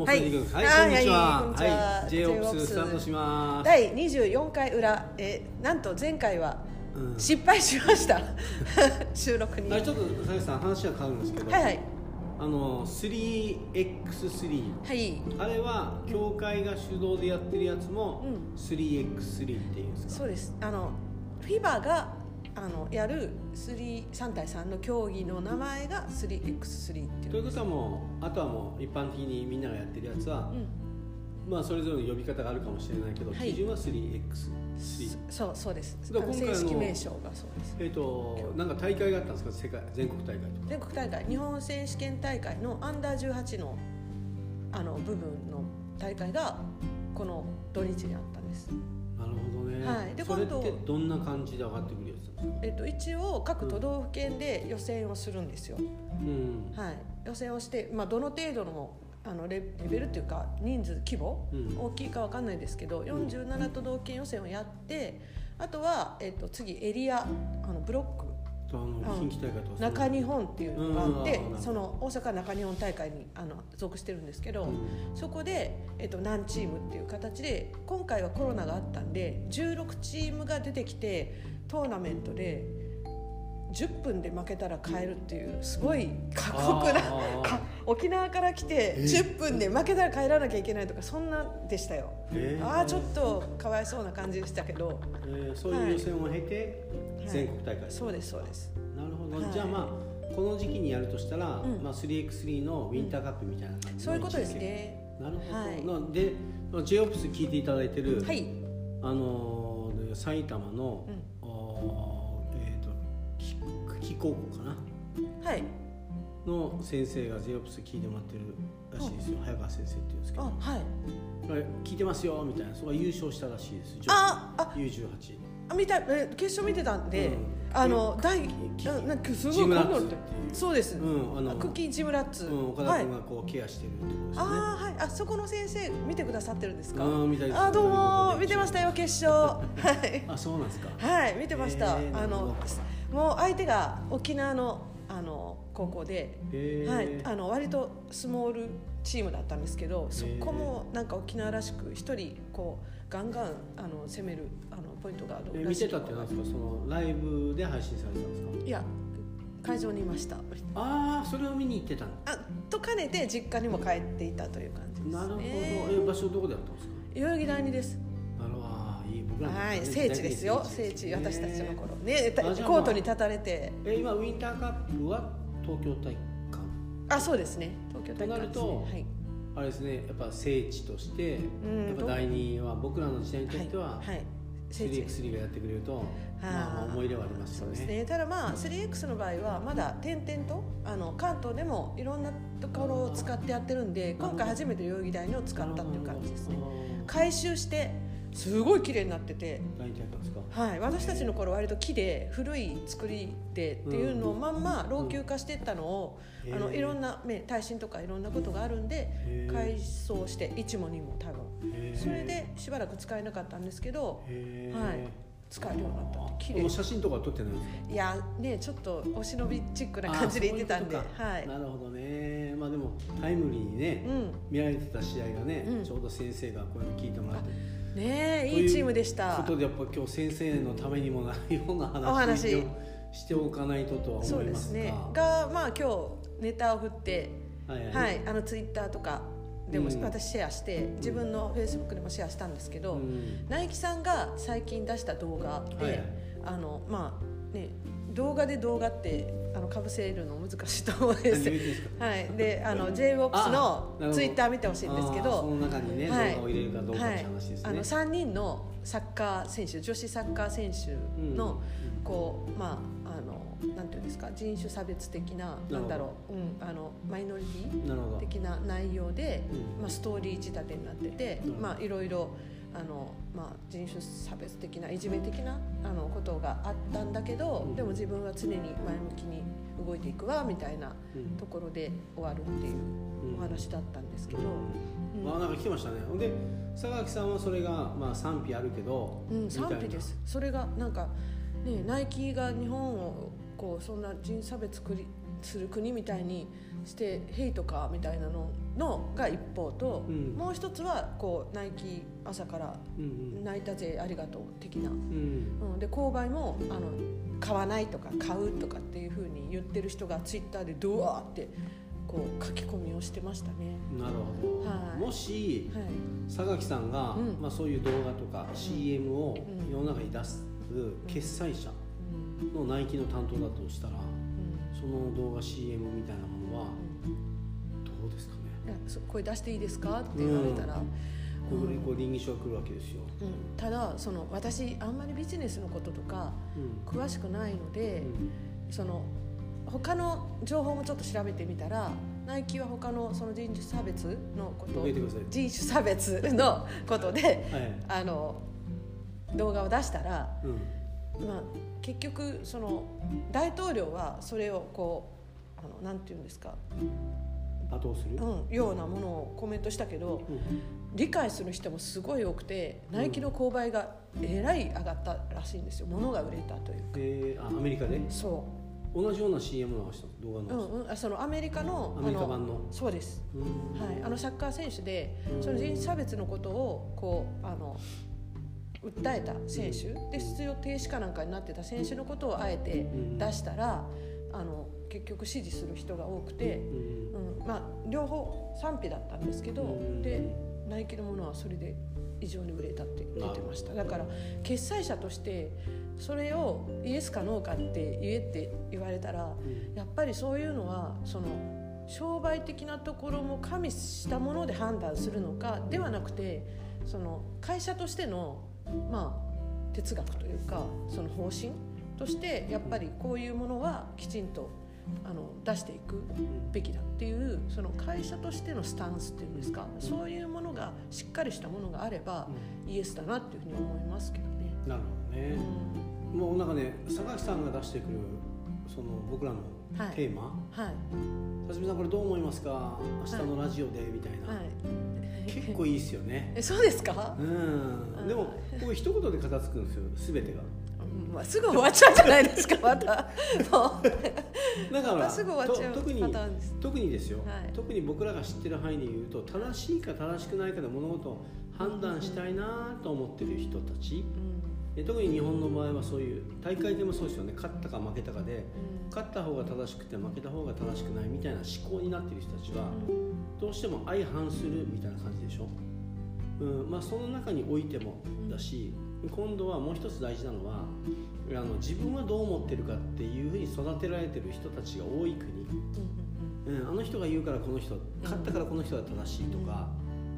もはい。はい、こんにちは。は。い。J オプススタートします。第24回裏えーなんと前回はうん。失敗しました、収録に。あれちょっと佐々木さん話は変わるんですけど、はいはい。あの 3x3 はい。あれは協会が主導でやってるやつもうん。3x3 っていうんですか？そうです。あのフィバがあのやる3 3対3の競技の名前が 3x3 っていう。ということはもうあとはもう一般的にみんながやってるやつは、うん、まあそれぞれの呼び方があるかもしれないけど、はい。基準は 3x3 そうそうです。今回の正式名称がそうです。えっ、となんか大会があったんですか？世界全国大会とか。全国大会。日本選手権大会のアンダー18のあの部分の大会がこの土日にあったんです、なるほどね、はい。でそれっ今度てどんな感じで上がってくるやつ？なんですかえっと、一応各都道府県で予選をするんですよ、うん。はい、予選をして、まあ、どの程度のあのレレベルっていうか人数規模、うん。大きいかわかんないですけど47都道府県予選をやってあとは、えっと、次エリアあのブロック。あの中日本っていうのがあって、その大阪中日本大会にあの属してるんですけど、うん。そこで、えっと、何チームっていう形で今回はコロナがあったんで16チームが出てきてトーナメントで10分で負けたら帰るっていうすごい過酷な沖縄から来てえ。10分で負けたら帰らなきゃいけないとかそんなでしたよ。へー。ああちょっとかわいそうな感じでしたけど、えーそういう予選を経てはい。全国大会、そうですそうです。なるほど、はい。じゃあまあこの時期にやるとしたら、うん。まあ、3x3 のウィンターカップみたいな感じそういうことですね。なるほど、はい。なで j オプス聞いていただいてる、はい。あのー埼玉の、うんえっ、とき久喜高校かな。はい。の先生が j オプス聞いてもらってるらしいですよ、早川先生っていうんですけど。あはい。聞いてますよみたいな。そこが優勝したらしいです。ああ。U18 あ見たえ決勝見てたんで、うん。あの大きななんかすごいジムラッツ。こうって。いうそうです、うんあのクッキージムラッツ、うん、岡田はい。君がこうケアしてるってことですね、あーはい。あそこの先生見てくださってるんですか？うん見たいです。あどうも見てましたよ決勝。はい。あそうなんですか。はい見てました、へーあのもう相手が沖縄のあの高校で、へー。はい、あの割とスモールチームだったんですけどそこもなんか沖縄らしく一人こうガンガンあの攻めるあのポイントがあるえらしい見てたってなんですかそのライブで配信されてたんですか？いや会場にいましたああそれを見に行ってたんあと兼ねて実家にも帰っていたという感じですね。なるほど。え場所どこでやったんですか？代々木第二です。なるほどいい僕らのはいね聖地ですよ。聖地私たちの頃ね。たコートに立たれて。え今ウィンターカップは東京大会あそうですね。東京大会となるとはいあれですねやっぱ聖地としてん。やっぱ第二は僕らの時代にとってははい、はい、聖地。3x3 がやってくれるとまあ思い入れはありますよね。そうですね。ただまあ 3X の場合はまだ点々とあの関東でもいろんなところを使ってやってるんで今回初めて代々木第二を使ったっていう感じですね。回収してすごい綺麗になっててはい、私たちの頃割と木で古い作りでっていうのをまんま老朽化していったのを、あのいろんな、ね、耐震とかいろんなことがあるんで改装して1も2も多分。それでしばらく使えなかったんですけどはい使えるようになったって綺麗写真とか撮ってないんですか？いやねちょっとお忍びチックな感じで言ってたんではい。なるほどね。まあでもタイムリーにね、うん。見られてた試合がね、うん。ちょうど先生がこういうの聞いてもらってねいういいチームでした。ことでやっぱ今日先生のためにもなるような話をしておかないととはそうで思いますすね。ががまあ今日ネタを振ってはいはい。はい、あのツイッターとかでもうん。私シェアして、自分のフェイスブックでもシェアしたんですけど、うん。ナイキさんが最近出した動画で、はいはい。あのまあね動画で動画ってあの被せるの難しいと思うんです。はい、であの j なるほどのツイッター見てほしいんですけあーそどの中にね、はい動画を入れるかどうかって話ですね、はい、あの3人のサッカー選手女子サッカー選手の、こうまああのなんていうんですか？人種差別的ななんだろう、うん、あのマイノリティ的な内容で、うん。まあ、ストーリー仕立てになってて、うんまあ、いろいろあの、まあ、人種差別的ないじめ的なあのことがあったんだけど、うん。でも自分は常に前向きに動いていくわみたいなうん。ところで終わるっていうお話だったんですけど、うん。あなんか来てましたね。で佐垣さんはそれが、まあ、賛否あるけど、うん、賛否です。それがなんか、ね、ナイキが日本をこうそんな人差別繰りする国みたいにしてヘイトかみたいなののが一方と、うん。もう一つはこうナイキ朝からうん泣いたぜありがとう的な、うん。うん。うん、で購買もあの買わないとか買うとかっていうふうに言ってる人がツイッターでドワーってこう書き込みをしてましたね。なるほど、はい。もしはい。榊さんが、うん。まあ、そういう動画とか CM をうん。世の中に出す決済者うん。のナイキの担当だとしたらうん。その動画 CM みたいなものはどうですかね？声出していいですか？って言われたら、こうレコーディング書が来るわけですよ、うんただその私あんまりビジネスのこととか詳しくないので、うんその他の情報もちょっと調べてみたらナイキは他のその人種差別のこと人種差別のことではいあの動画を出したら、うんまあ、結局その大統領はそれをこうあのなんて言うんですか、罵倒する、うん、ようなものをコメントしたけどうん理解する人もすごい多くてナイキの購買がえらい上がったらしいんですよ。物が売れたというであアメリカで？そ同じような CM 流した動画う、うんうん、あそのアメリカのアメリカ版の？そうです、うん。はい、あのサッカー選手でうんその人種差別のことをこうあの訴えた選手で出場停止かなんかになってた選手のことをあえてうん。出したらあの結局支持する人が多くて、うん。うん。まあ、両方賛否だったんですけど、うん。でナイキのものはそれで異常に売れたって言ってました。だから決済者としてそれをイエスかノーかって言えって言われたらうん。やっぱりそういうのはその商売的なところも加味したもので判断するのかではなくてその会社としてのまあ哲学というかその方針としてやっぱりこういうものはきちんとあの出していくべきだっていうその会社としてのスタンスっていうんですかそういうものがしっかりしたものがあればイエスだなっていうふうに思いますけどね。なるほどね、もうなんかね榊さんが出してくるその僕らのはい。テーマ。はい「辰巳さんこれどう思いますか？明日のラジオで」みたいな、はい、結構いいですよね。えそうですか？う、ん。でもここ一言で片付くんですよ全てが。うん。まあ、すぐ終わっちゃうじゃないですかまた。もだからまたすぐ終わっちゃうと特に特にですよ、はい。特に僕らが知ってる範囲で言うと正しいか正しくないかで物事を判断したいなと思ってる人たち。う、うん。で特に日本の場合はそういう大会でもそうですよね。勝ったか負けたかで。うん。勝った方が正しくて負けた方が正しくないみたいな思考になってる人たちはどうしても相反するみたいな感じでしょ、うん。まあ、その中においてもだし今度はもう一つ大事なのはあの自分はどう思ってるかっていうふうに育てられてる人たちが多い国、うんうん、あの人が言うからこの人勝ったからこの人が正しいとか、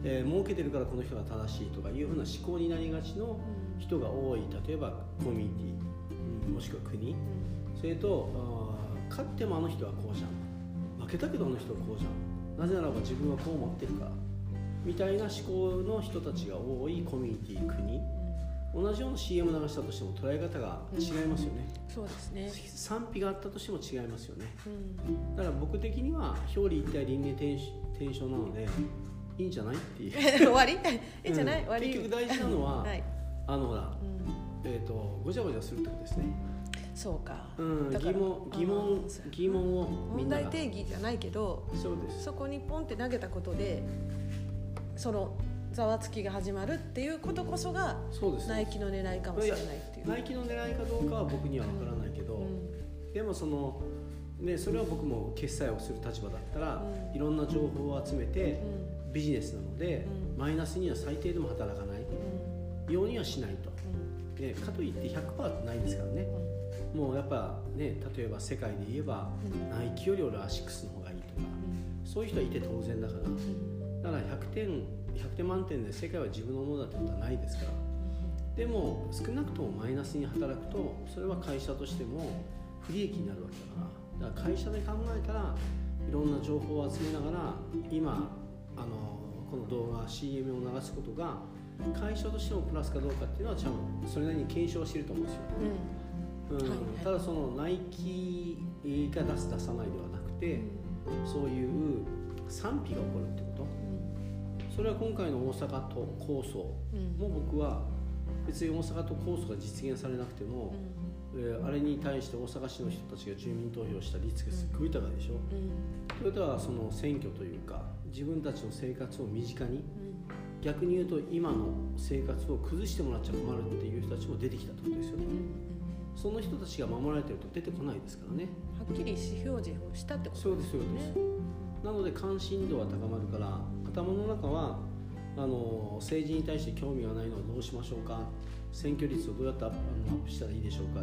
えー儲けてるからこの人が正しいとかいうふうな思考になりがちの人が多い。例えばコミュニティ、うん。もしくは国。それと勝ってもあの人はこうじゃん。負けたけどあの人はこうじゃん。なぜならば自分はこう思ってるから。みたいな思考の人たちが多いコミュニティ国同じような CM 流したとしても捉え方が違いますよね、そうですね、賛否があったとしても違いますよね。うん、だから僕的には表裏一体輪廻転転生なのでいいんじゃないっていう。終わり？いいんじゃない、うん。終わり？結局大事なのは はい。あのほら、うん、えー、とごちゃごちゃするってことですね、そうか、うん、疑問疑問疑問をみん問題定義じゃないけどそうです。そこにポンって投げたことでそのざわつきが始まるっていうことこそがそうです。ナイキの狙いかもしれないっていう。ナイキの狙いかどうかは僕には分からないけど、うん。でもそのねそれは僕も決済をする立場だったら、うん。いろんな情報を集めてうん。ビジネスなので、うん。マイナスには最低でも働かない。うん。ようにはしないと。うん。でかといって100%ってないですからね。もうやっぱね例えば世界で言えば、うん。ナイキより俺はアシックスの方がいいとかそういう人はいて当然だから。うん。だから100点100点満点で世界は自分のものだってことはないですから。でも少なくともマイナスに働くとそれは会社としても不利益になるわけだから。だから会社で考えたらいろんな情報を集めながら今あのこの動画 CM を流すことが会社としてもプラスかどうかっていうのは多分それなりに検証してると思うんですよ、うん。はいはい。ただそのナイキが出す出さないではなくてそういう賛否が起こるってことそれは今回の大阪都構想うん。も僕は別に大阪都構想が実現されなくてもえーあれに対して大阪市の人たちが住民投票した率がすっごい高いでしょ、うん。それとはその選挙というか自分たちの生活を身近にうん逆に言うと今の生活を崩してもらっちゃ困るっていう人たちも出てきたってことですよね。うんその人たちが守られてると出てこないですからね。はっきり意思表示をしたってことそうですそうです。ねなので関心度は高まるから頭の中はあの政治に対して興味がないのはどうしましょうか選挙率をどうやってアップあのアップしたらいいでしょうか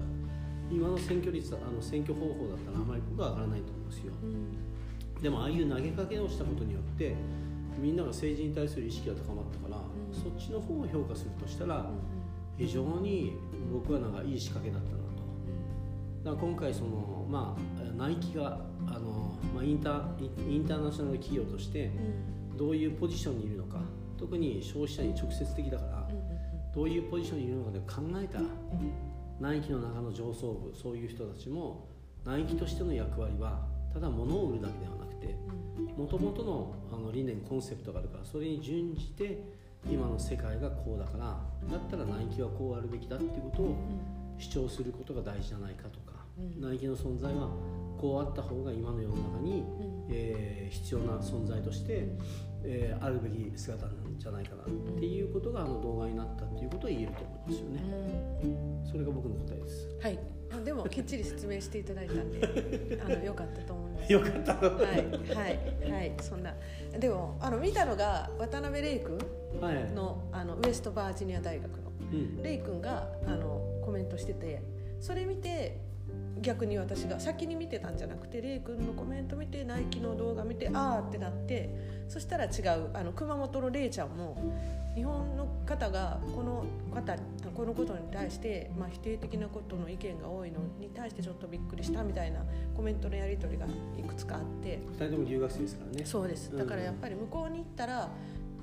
今の選挙率あの選挙方法だったらあまり僕は上がらないと思うんですよ。うん。でもああいう投げかけをしたことによってみんなが政治に対する意識が高まったから、うん。そっちの方を評価するとしたらうん。非常に僕はなんかいい仕掛けだったなと。だから今回そのまあナイキがあの、まあ、インターインターナショナル企業としてうん。どういうポジションにいるのか特に消費者に直接的だからうんどういうポジションにいるのかで考えたらうんナイキの中の上層部そういう人たちもナイキとしての役割はただ物を売るだけではなくてもともとのあの理念コンセプトがあるからそれに準じて今の世界がこうだからだったらナイキはこうあるべきだっていうことを主張することが大事じゃないかとか、うんナイキの存在はこうあった方が今の世の中に、うん。えー必要な存在として、えーあるべき姿なんじゃないかなっていうことがあの動画になったっていうことを言えると思いますよね。それが僕の答えです。はい。あでもきっちり説明していただいたんで あのよかったと思います。よかった。はい。はい。はい。そんな。でもあの見たのが渡辺玲君はい。のあのウエストバージニア大学の。うん。レイ君があのコメントしててそれ見て逆に私が先に見てたんじゃなくてレイ君のコメント見てナイキの動画見てああってなってそしたら違うあの熊本のレイちゃんも日本の方がこの方このことに対して、まあ、否定的なことの意見が多いのに対してちょっとびっくりしたみたいなコメントのやり取りがいくつかあって二人とも留学生ですからね。そうですだからやっぱり向こうに行ったら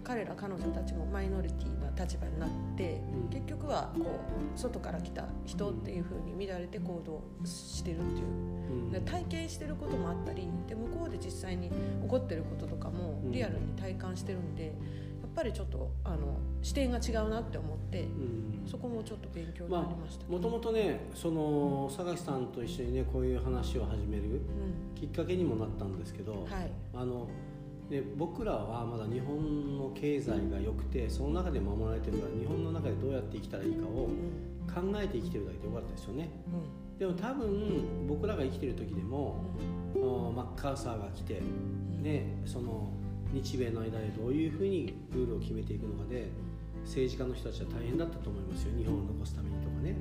彼ら彼女たちもマイノリティな立場になって、うん。結局はこう外から来た人っていうふうに乱れて行動してるっていううん。で体験してることもあったりで向こうで実際に起こってることとかもうん。リアルに体感してるんでやっぱりちょっとあの視点が違うなって思ってうん。そこもちょっと勉強になりました。もともとねその榊さんと一緒にねこういう話を始めるうん。きっかけにもなったんですけど、はい。あので僕らはまだ日本の経済が良くてその中で守られてるから日本の中でどうやって生きたらいいかをうん。考えて生きてるだけでよかったですよね。うん。でも多分僕らが生きてる時でもあのマッカーサーが来て、ね、その日米の間でどういうふうにルールを決めていくのかで政治家の人たちは大変だったと思いますよ。日本を残すためにとかね。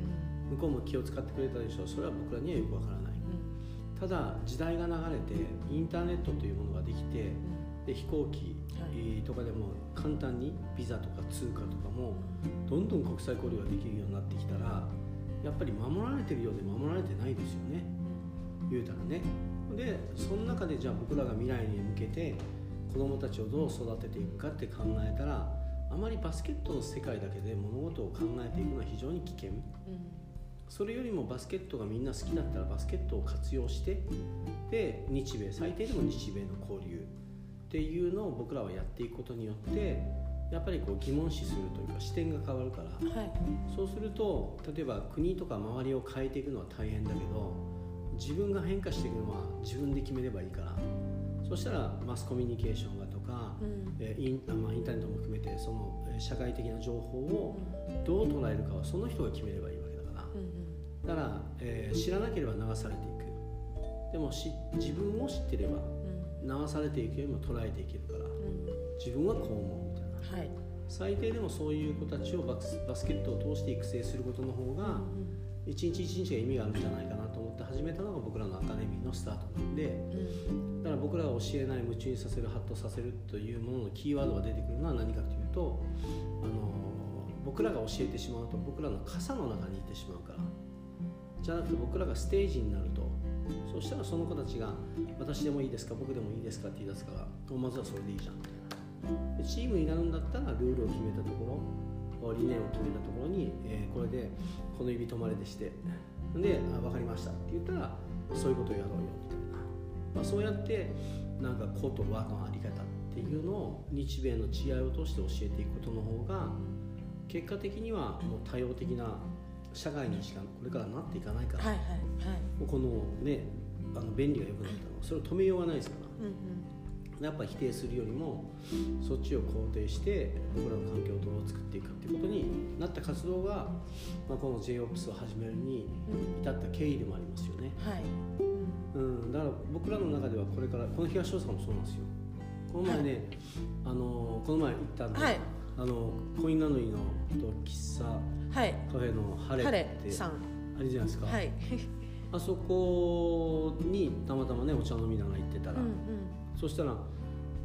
向こうも気を使ってくれたでしょう。それは僕らにはよくわからない。ただ時代が流れてインターネットというものができてで飛行機とかでも簡単にビザとか通貨とかもどんどん国際交流ができるようになってきたらやっぱり守られてるようで守られてないですよね。言うたらね。でその中でじゃあ僕らが未来に向けて子供たちをどう育てていくかって考えたらあまりバスケットの世界だけで物事を考えていくのは非常に危険。それよりもバスケットがみんな好きだったらバスケットを活用してで日米最低でも日米の交流っていうのを僕らはやっていくことによってやっぱりこう疑問視するというか視点が変わるから。はい。そうすると例えば国とか周りを変えていくのは大変だけど自分が変化していくのは自分で決めればいいから。そしたらマスコミュニケーションがとか、うん。えーインあまあ、インターネットも含めてそのえー社会的な情報をどう捉えるかはその人が決めればいいわけだから。うん。だから、えー知らなければ流されていく。でもし自分を知ってればうん流されていくよりも捉えていけるからうん。自分はこう思うみたいな。はい。最低でもそういう子たちをバスバスケットを通して育成することの方が一日一日が意味があるんじゃないかなと思って始めたのが僕らのアカデミーのスタートなんでうん。だから僕らが教えない夢中にさせるハッとさせるというもののキーワードが出てくるのは何かというとあの僕らが教えてしまうと僕らの傘の中にいてしまうから。じゃなくて僕らがステージになるとそしたらその子たちが「私でもいいですか僕でもいいですか?」って言い出すからまずはそれでいいじゃんみたいなでチームになるんだったらルールを決めたところ理念を決めたところに、えーこれでこの指止まれでしてで分かりましたって言ったらそういうことをやろうよみたいな、まあ、そうやってなんか子と和のあり方っていうのを日米の違いを通して教えていくことの方が結果的にはもう多様的な社会にしかこれからなっていかないから、はいはいはい。このねあの便利が良くなったのそれを止めようがないですから。うんうん。やっぱ否定するよりもそっちを肯定して僕らの環境をどう作っていくかっていうことになった活動が、まあ、この JOPS を始めるに至った経緯でもありますよね、はい。うん、だから僕らの中ではこれからこの東大阪もそうなんですよ。この前ね、あのこの前行ったんで、はい。あのコインランドリーのと喫茶はい。カフェのハレハってレさん。あれじゃないですか、はい。あそこにたまたまねお茶飲みながら行ってたら、うんうん。そしたら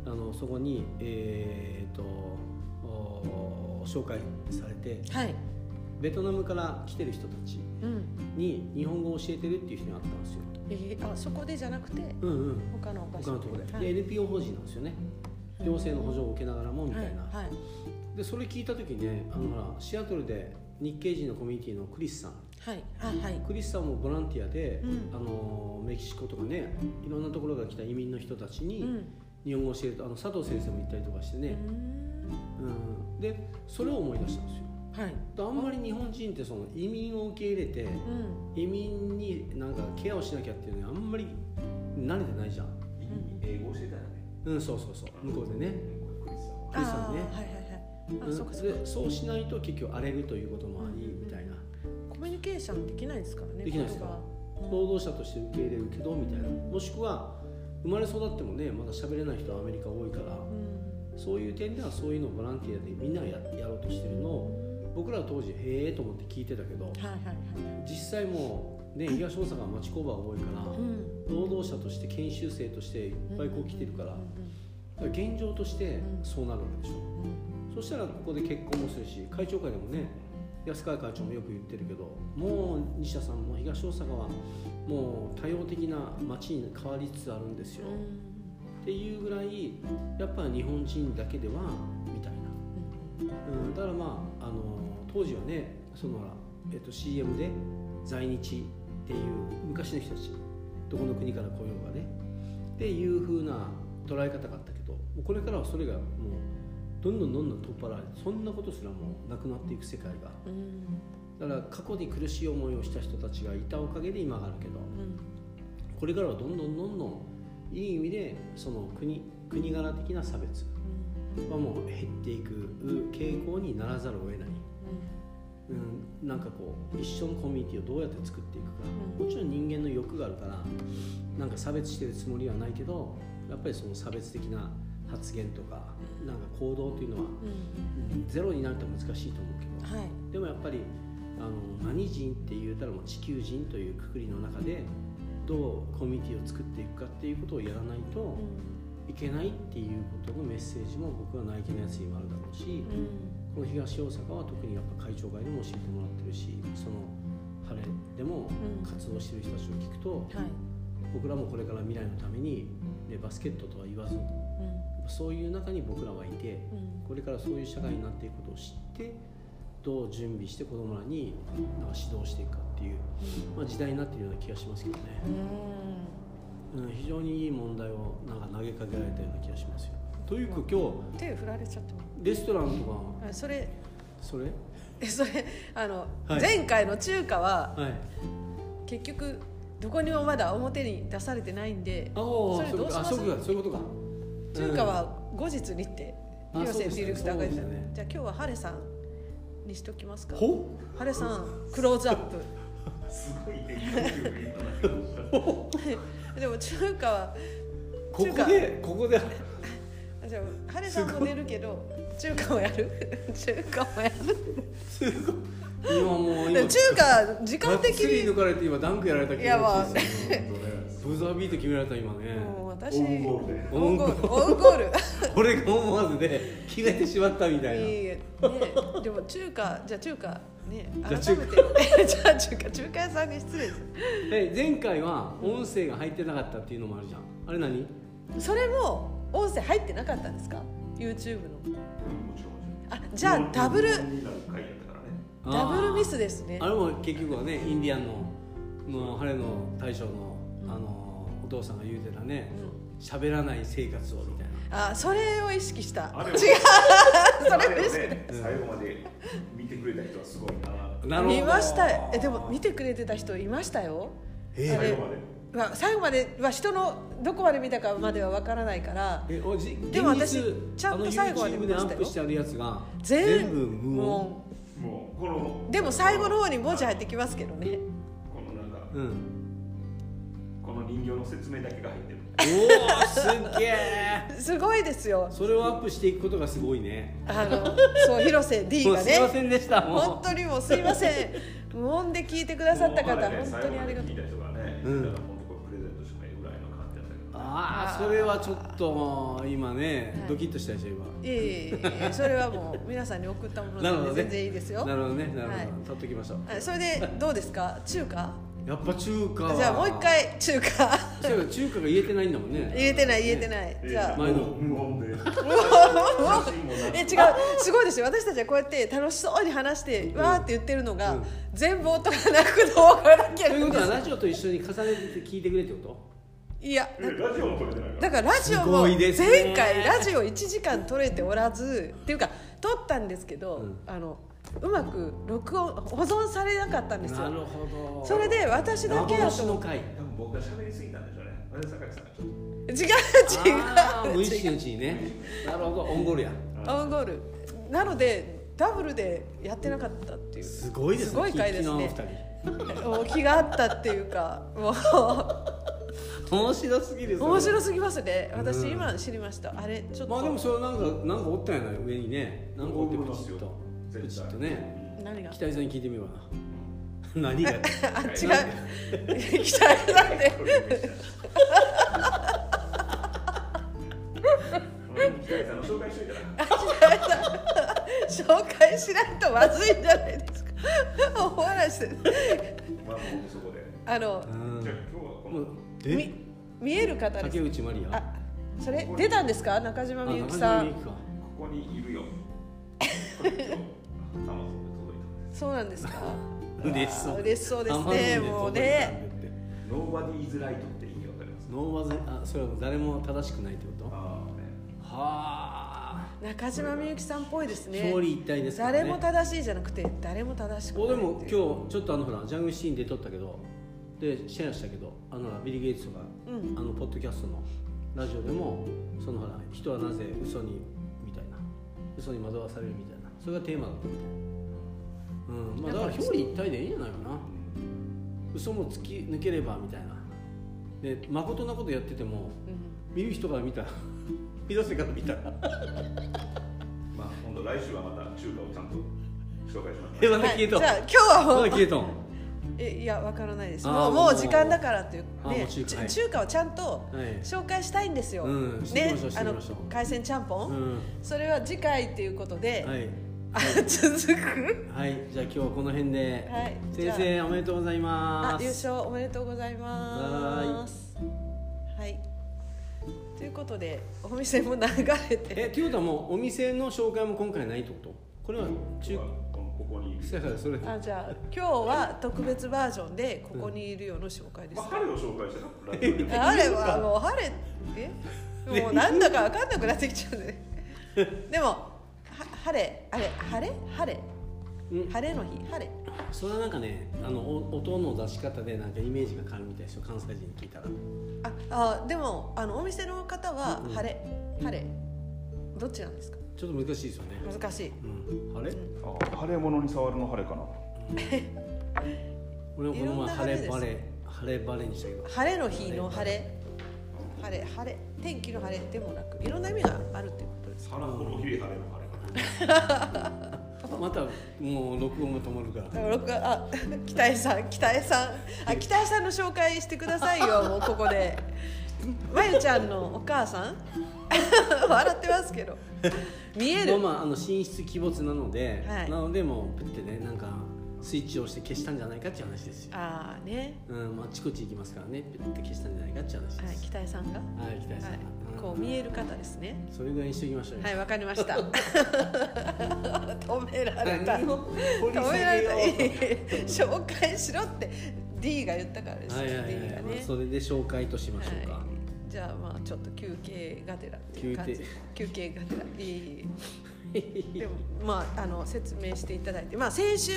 あのそこにえー、とお紹介されてはい。ベトナムから来てる人たちうん。に日本語を教えてるっていう人に会ったんですよ。えー、あそこでじゃなくてうんうん。他の場所他のところで、はい。で NPO 法人なんですよね。行政の補助を受けながらもみたいな、はい。はい。でそれ聞いた時ねあのほらシアトルで日系人のコミュニティのクリスさん。はい。あはい。クリスさんもボランティアで、うん。あのメキシコとかねいろんなところから来た移民の人たちにうん。日本語を教えるとあの佐藤先生も行ったりとかしてね、うん、でそれを思い出したんですよ。はい。あんまり日本人ってその移民を受け入れてうん。移民になんかケアをしなきゃっていうのにあんまり慣れてないじゃん。英語教えたよね。うんそうそうそう。向こうでね。クリスさんね。はいはいあ、うんそうかそうか。でそうしないと結局荒れるということもありうんみたいな。コミュニケーションできないですからねできないですか？労働者として受け入れるけどみたいな。もしくは生まれ育ってもねまだ喋れない人はアメリカ多いからうん。そういう点ではそういうのをボランティアでみんながややろうとしてるのを僕らは当時へえと思って聞いてたけどはいはいはい実際もうね東大阪は町工場が多いからうん。労働者として研修生としていっぱいこう来てるから現状としてそうなるわけでしょそしたらここで結婚もするし会長会でもね安川会長もよく言ってるけどもう西田さんも東大阪はもう多様的な街に変わりつつあるんですよ、っていうぐらいやっぱ日本人だけではみたいな、うん、だからまああの当時はねそのえっと、CM で在日っていう昔の人たちどこの国から来ようがねっていう風な捉え方があったけどこれからはそれがもうどんどんどんどん取っ払われてそんなことすらもうなくなっていく世界が。だから過去に苦しい思いをした人たちがいたおかげで今があるけどこれからはどんどんどんどんいい意味でその国国柄的な差別はもう減っていく傾向にならざるを得ない、うん、なんかこう一緒のコミュニティをどうやって作っていくか、うん。もちろん人間の欲があるからなんか差別してるつもりはないけどやっぱりその差別的な発言とかなんか行動というのは、うんゼロになると難しいと思うけどはい。でもやっぱりあの何人って言うたらもう地球人というくくりの中でどうコミュニティを作っていくかっていうことをやらないといけないっていうことのメッセージも僕はナイキのやつにもあるだろうしこの東大阪は特にやっぱ会長会でも教えてもらってるしその晴れでも活動してる人たちを聞くとはい。僕らもこれから未来のために、ね、バスケットとは言わずそういう中に僕らはいてこれからそういう社会になっていくことを知ってどう準備して子供らになんか指導していくかっていう、まあ、時代になっているような気がしますけどね、うん、非常にいい問題をなんか投げかけられたような気がしますよ。というか今手振られちゃってま日レストランとかそれ。それ？えそれあの、はい。前回の中華ははい。結局どこにもまだ表に出されてないんでそれどうします？そういうことか中華は後日にってあ広瀬ディレクターが言ってた、ね。じゃあ今日はハレさんにしときますか。ほハレさんクローズアップ。すごいね今 でも中華はこ中華。こでここで じゃあハレさんも出るけど中華もやる？中華もやる？すごい。今もう今中華時間的に抜かれて今ダンクやられた気持ちですよブザービート決められた今ね。もう私オウンゴールで。オウンゴール。オウンゴール。俺が思わずで決めてしまったみたいな。いいねでも中華じゃあ中華ねじゃあ改めて。じゃあ中華 中華屋さんに失礼です。え前回は音声が入ってなかったっていうのもあるじゃん。あれ何？それも音声入ってなかったんですか？YouTube の。もちろん。あじゃあダブル。日本になる回やったからね。ダブルミススですね。あれも結局はねインディアンのの晴れの大将の,、父さんが言うてたね喋、らない生活をみたいな。あそれを意識した。あれ違う。それを意識ね最後まで見てくれた人はすごいな。なるほど。見ました。えでも見てくれてた人いましたよ。えあれ最後まで。まあ最後までは人のどこまで見たかまではわからないから。えおじでも私ちゃんと最後まで見ましたよ。ップしてあるやつが全部無音。ももうこのうでも最後の方に文字入ってきますけどね。このなんかうんこの人形の説明だけが入ってる。おおすっげえ すごいですよ。それをアップしていくことがすごいね。あのそう広瀬 D がもうすいまねせんでしたもう。本当にもうすいません。無音で聞いてくださった方ね本当にありがとう。最後まで聞いた人がね、うん。だから本当これプレゼントしてもいいぐらいの感じだったけど。ああそれはちょっと今ね、はい。ドキッとしたでしょ今。いえいえいえそれはもう皆さんに送ったものなるほどね。なので全然いいですよ。なるほどねなるほど、はい。取っときましょう。はいそれでどうですか？中華？やっぱ中華は。じゃあもう一回中華。そう中華が言えてないんだもんね。言えてない言えてない。えじゃあ。前の無音で。え違う。すごいですよ。私たちはこうやって楽しそうに話してわーって言ってるのが、うん。全部音がなく動画だけということはラジオと一緒に重ねて聞いてくれってこいやえラジオも撮れてないから。だからラジオすも前回ラジオ1時間撮れておらずっていうか撮ったんですけど、うん。あのうまく録音保存されなかったんですよ。となるほど。それで私だけやと幻の回多分僕が喋りすぎたんでしょう。ねあれ坂井さんがちょっと違う。違う。違う。無意識のう。ちにねなるほどオンゴールやオウンゴールなのでダブルでやってなかったっていう。すごいですねすごい回ですね昨日のもう。気があったっていう。かもう。面白すぎるそれ面白すぎますね私う。ん今知りましたあれちょっと、まあでもそれなんかなんかおったんやない上にねなんかおってプチッと絶対。プチッとね。何が？北井さんに聞いてみようかな。何が？あ違う。北井さんの紹介しといたら。紹介しないとまずいんじゃないですか。お笑いしてる。まあもうそこであのうん。じゃあ今日はこの。え？み見える方です竹内まりや。あそれ出たんですか？中島みゆきさん。ここにいるよ これ今日アマゾンで届いたんです。そうなんですか。嬉しそう。嬉しそうですねもうね。ノーバディーズライトって意味わかります？ノーバズあそれは誰も正しくないってこと？はああね。あ。中島みゆきさんっぽいですね。表裏一体ですからね。誰も正しいじゃなくて誰も正しくないおでも今日ちょっとあのほらジャングルシーンで撮ったけどでシェアしたけどあのビリー・ゲイツとか、うん。あのポッドキャストのラジオでもそのほら人はなぜ嘘にみたいな。嘘に惑わされるみたいなそれがテーマだったみたいな。うん。まあだから表裏一体でいいんじゃないかな。嘘も突き抜ければみたいな。でまことなことやっててもうん。見る人から見たら 広瀬から見たら。まあ今度来週はまた中華をちゃんと紹介します。えまた消えとん。はい。じゃあ今日はもうまだ消えとん。えいやわからないです。もうもう時間だからっていうあーもねう中華はい。ち中華をちゃんとはい。紹介したいんですよ、うんしていうしていあの海鮮ちゃんぽん、うん。それは次回っていうことで、はいあ続く？はい、じゃあ今日はこの辺で、はい先生おめでとうございます。あ優勝おめでとうございます。はい。ということでお店も流れて。え、っていうことはもうお店の紹介も今回ないってこと？これは中このここに。あじゃあ今日は特別バージョンでここにいるよの紹介です。まあ、彼を紹介した？らラジオでもあれはもう晴れえ？もうなんだか分かんなくなってきちゃうね。でもは晴れあれ晴れ晴れ。うん。晴れの日晴れ。それはなんかね、あのお音の出し方でなんかイメージが変わるみたいですよ。関西人に聞いたら。ああでもあのお店の方はうん晴れ晴れ。どっちなんですか？ちょっと難しいですよね。難しい。うん、あれ？あ晴れ物に触るの晴れかな。俺もこの前いろんな晴れです。晴れバレ晴れバレにしたけど。晴れの日の晴れ。晴れ晴れ。天気の晴れでもなくいろんな意味があるっていうことです腹ほどひれ晴れの晴れ。かな またもう録音が止まるから。だから僕はあ 北江さん北江さん。あ北江さんの紹介してくださいよ もうここで。まゆちゃんのお母さん？笑ってますけど。見える、まあまああの寝室鬼没なので、はい。なのでもうプってねなんかスイッチを押して消したんじゃないかっていう話ですよ。ああね。うん、まあ、あちこち行きますからね、ピュッて消したんじゃないかっていう話はいです。北江さんが、ははい、北井さん、い、うんこう見える方ですね。それぐらいにしておきましょうよ。はいわかりました。止められた。止下められた。紹介しろって D が言ったからです。と。はいはい D はい、がね。まあそれで紹介としましょうか。はい。じゃあまあちょっと休憩がてら休憩。休憩がてら。いいでもまああの説明していただいて。まあ先週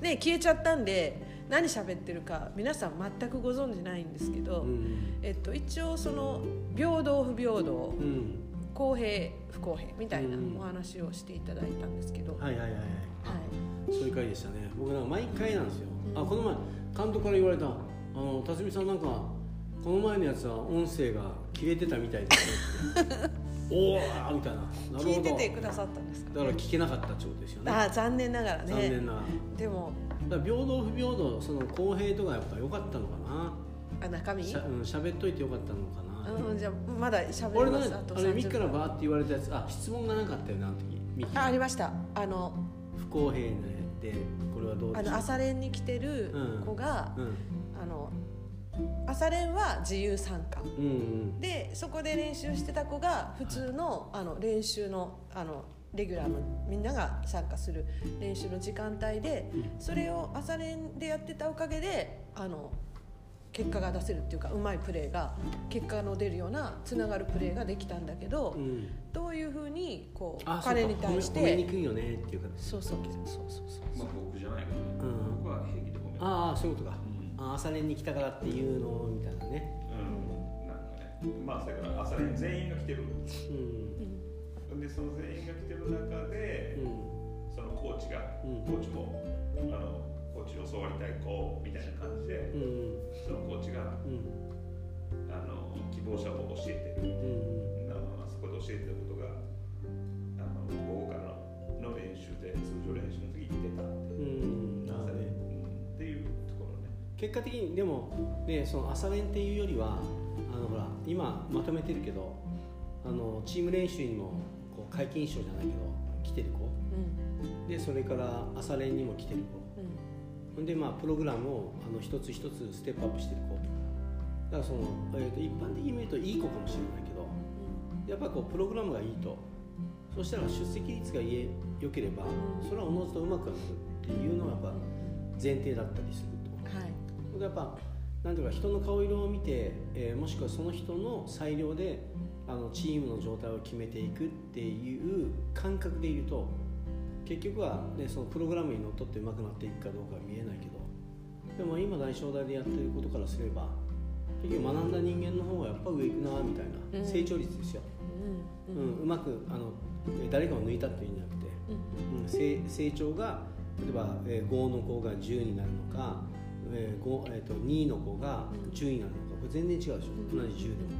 ね消えちゃったんで何喋ってるか皆さん全くご存じないんですけど、うん。えっと、一応その平等不平等うん。公平不公平みたいなうん。お話をしていただいたんですけど、はいはいはいはい。はい。そういう回でしたね。僕なんか毎回なんですよ、うん。あこの前監督から言われたあの辰巳さんなんかこの前のやつは音声が切れてたみたいですね おおみたいな。聞いててくださったんですか？だから聞けなかったってことですよね。ああ残念ながらね。残念なでも。だ平等不平等その公平とかやっぱ良かったのかあ中身？なしゃうん喋っといてよかったのかな、うんじゃあまだ喋俺ねりますあとあれミ30ッから分バーって言われたやつ。あ質問がなかったよなあの時。ミッキ。あありました。あの不公平ねでこれはどうあの朝練に来てる子が、うん。あの朝練は自由参加。うんうん。でそこで練習してた子が普通のあの練習のあのレギュラーのみんなが参加する練習の時間帯でそれを朝練でやってたおかげであの結果が出せるっていうかうまいプレーが結果の出るようなつながるプレーができたんだけど、うん。どういうふうにこうあ彼に対しそうか褒め褒めにてくいよねっていうかそうそう。そうそうそうまあ僕じゃないけどね、うん。僕は平気でごめんああそういうことか、うんあ朝練に来たからっていうのみたいなね。うんなんかねまあそれから朝練全員が来てる。うん。でその全員が来てる中でうん。そのコーチが、うん。コーチもあのコーチに教わりたい子みたいな感じで、うん。そのコーチがうん。あの希望者を教えてる。うん。あそこで教えてることがあの午後からの練習で通常練習の時に出たってう、ん結果的にでもねその朝練っていうよりはあのほら今まとめてるけどあのチーム練習にもこう皆勤賞じゃないけど来てる子。うん。でそれから朝練にも来てる子。うん。でまあプログラムをあの一つ一つステップアップしてる子。だからその、えー、と一般的に見るといい子かもしれないけどやっぱりこうプログラムがいいと。そしたら出席率が良ければそれはおのずとうまくなるっていうのがやっぱ前提だったりするやっぱなんていうか人の顔色を見て、えーもしくはその人の裁量であのチームの状態を決めていくっていう感覚でいると結局は、ね、そのプログラムにのっとってうまくなっていくかどうかは見えないけどでも今大正大でやってることからすれば結局学んだ人間の方がやっぱ上行くなみたいな、うん。成長率ですよ、ううん。ん。うまくあのえー誰かを抜いたっていうんじゃなくてうん。うん、成成長が例えば、えー5の子が10になるのか、えー5えー、と2の子が10になるのかこれ全然違うでしょ、同じ10でも。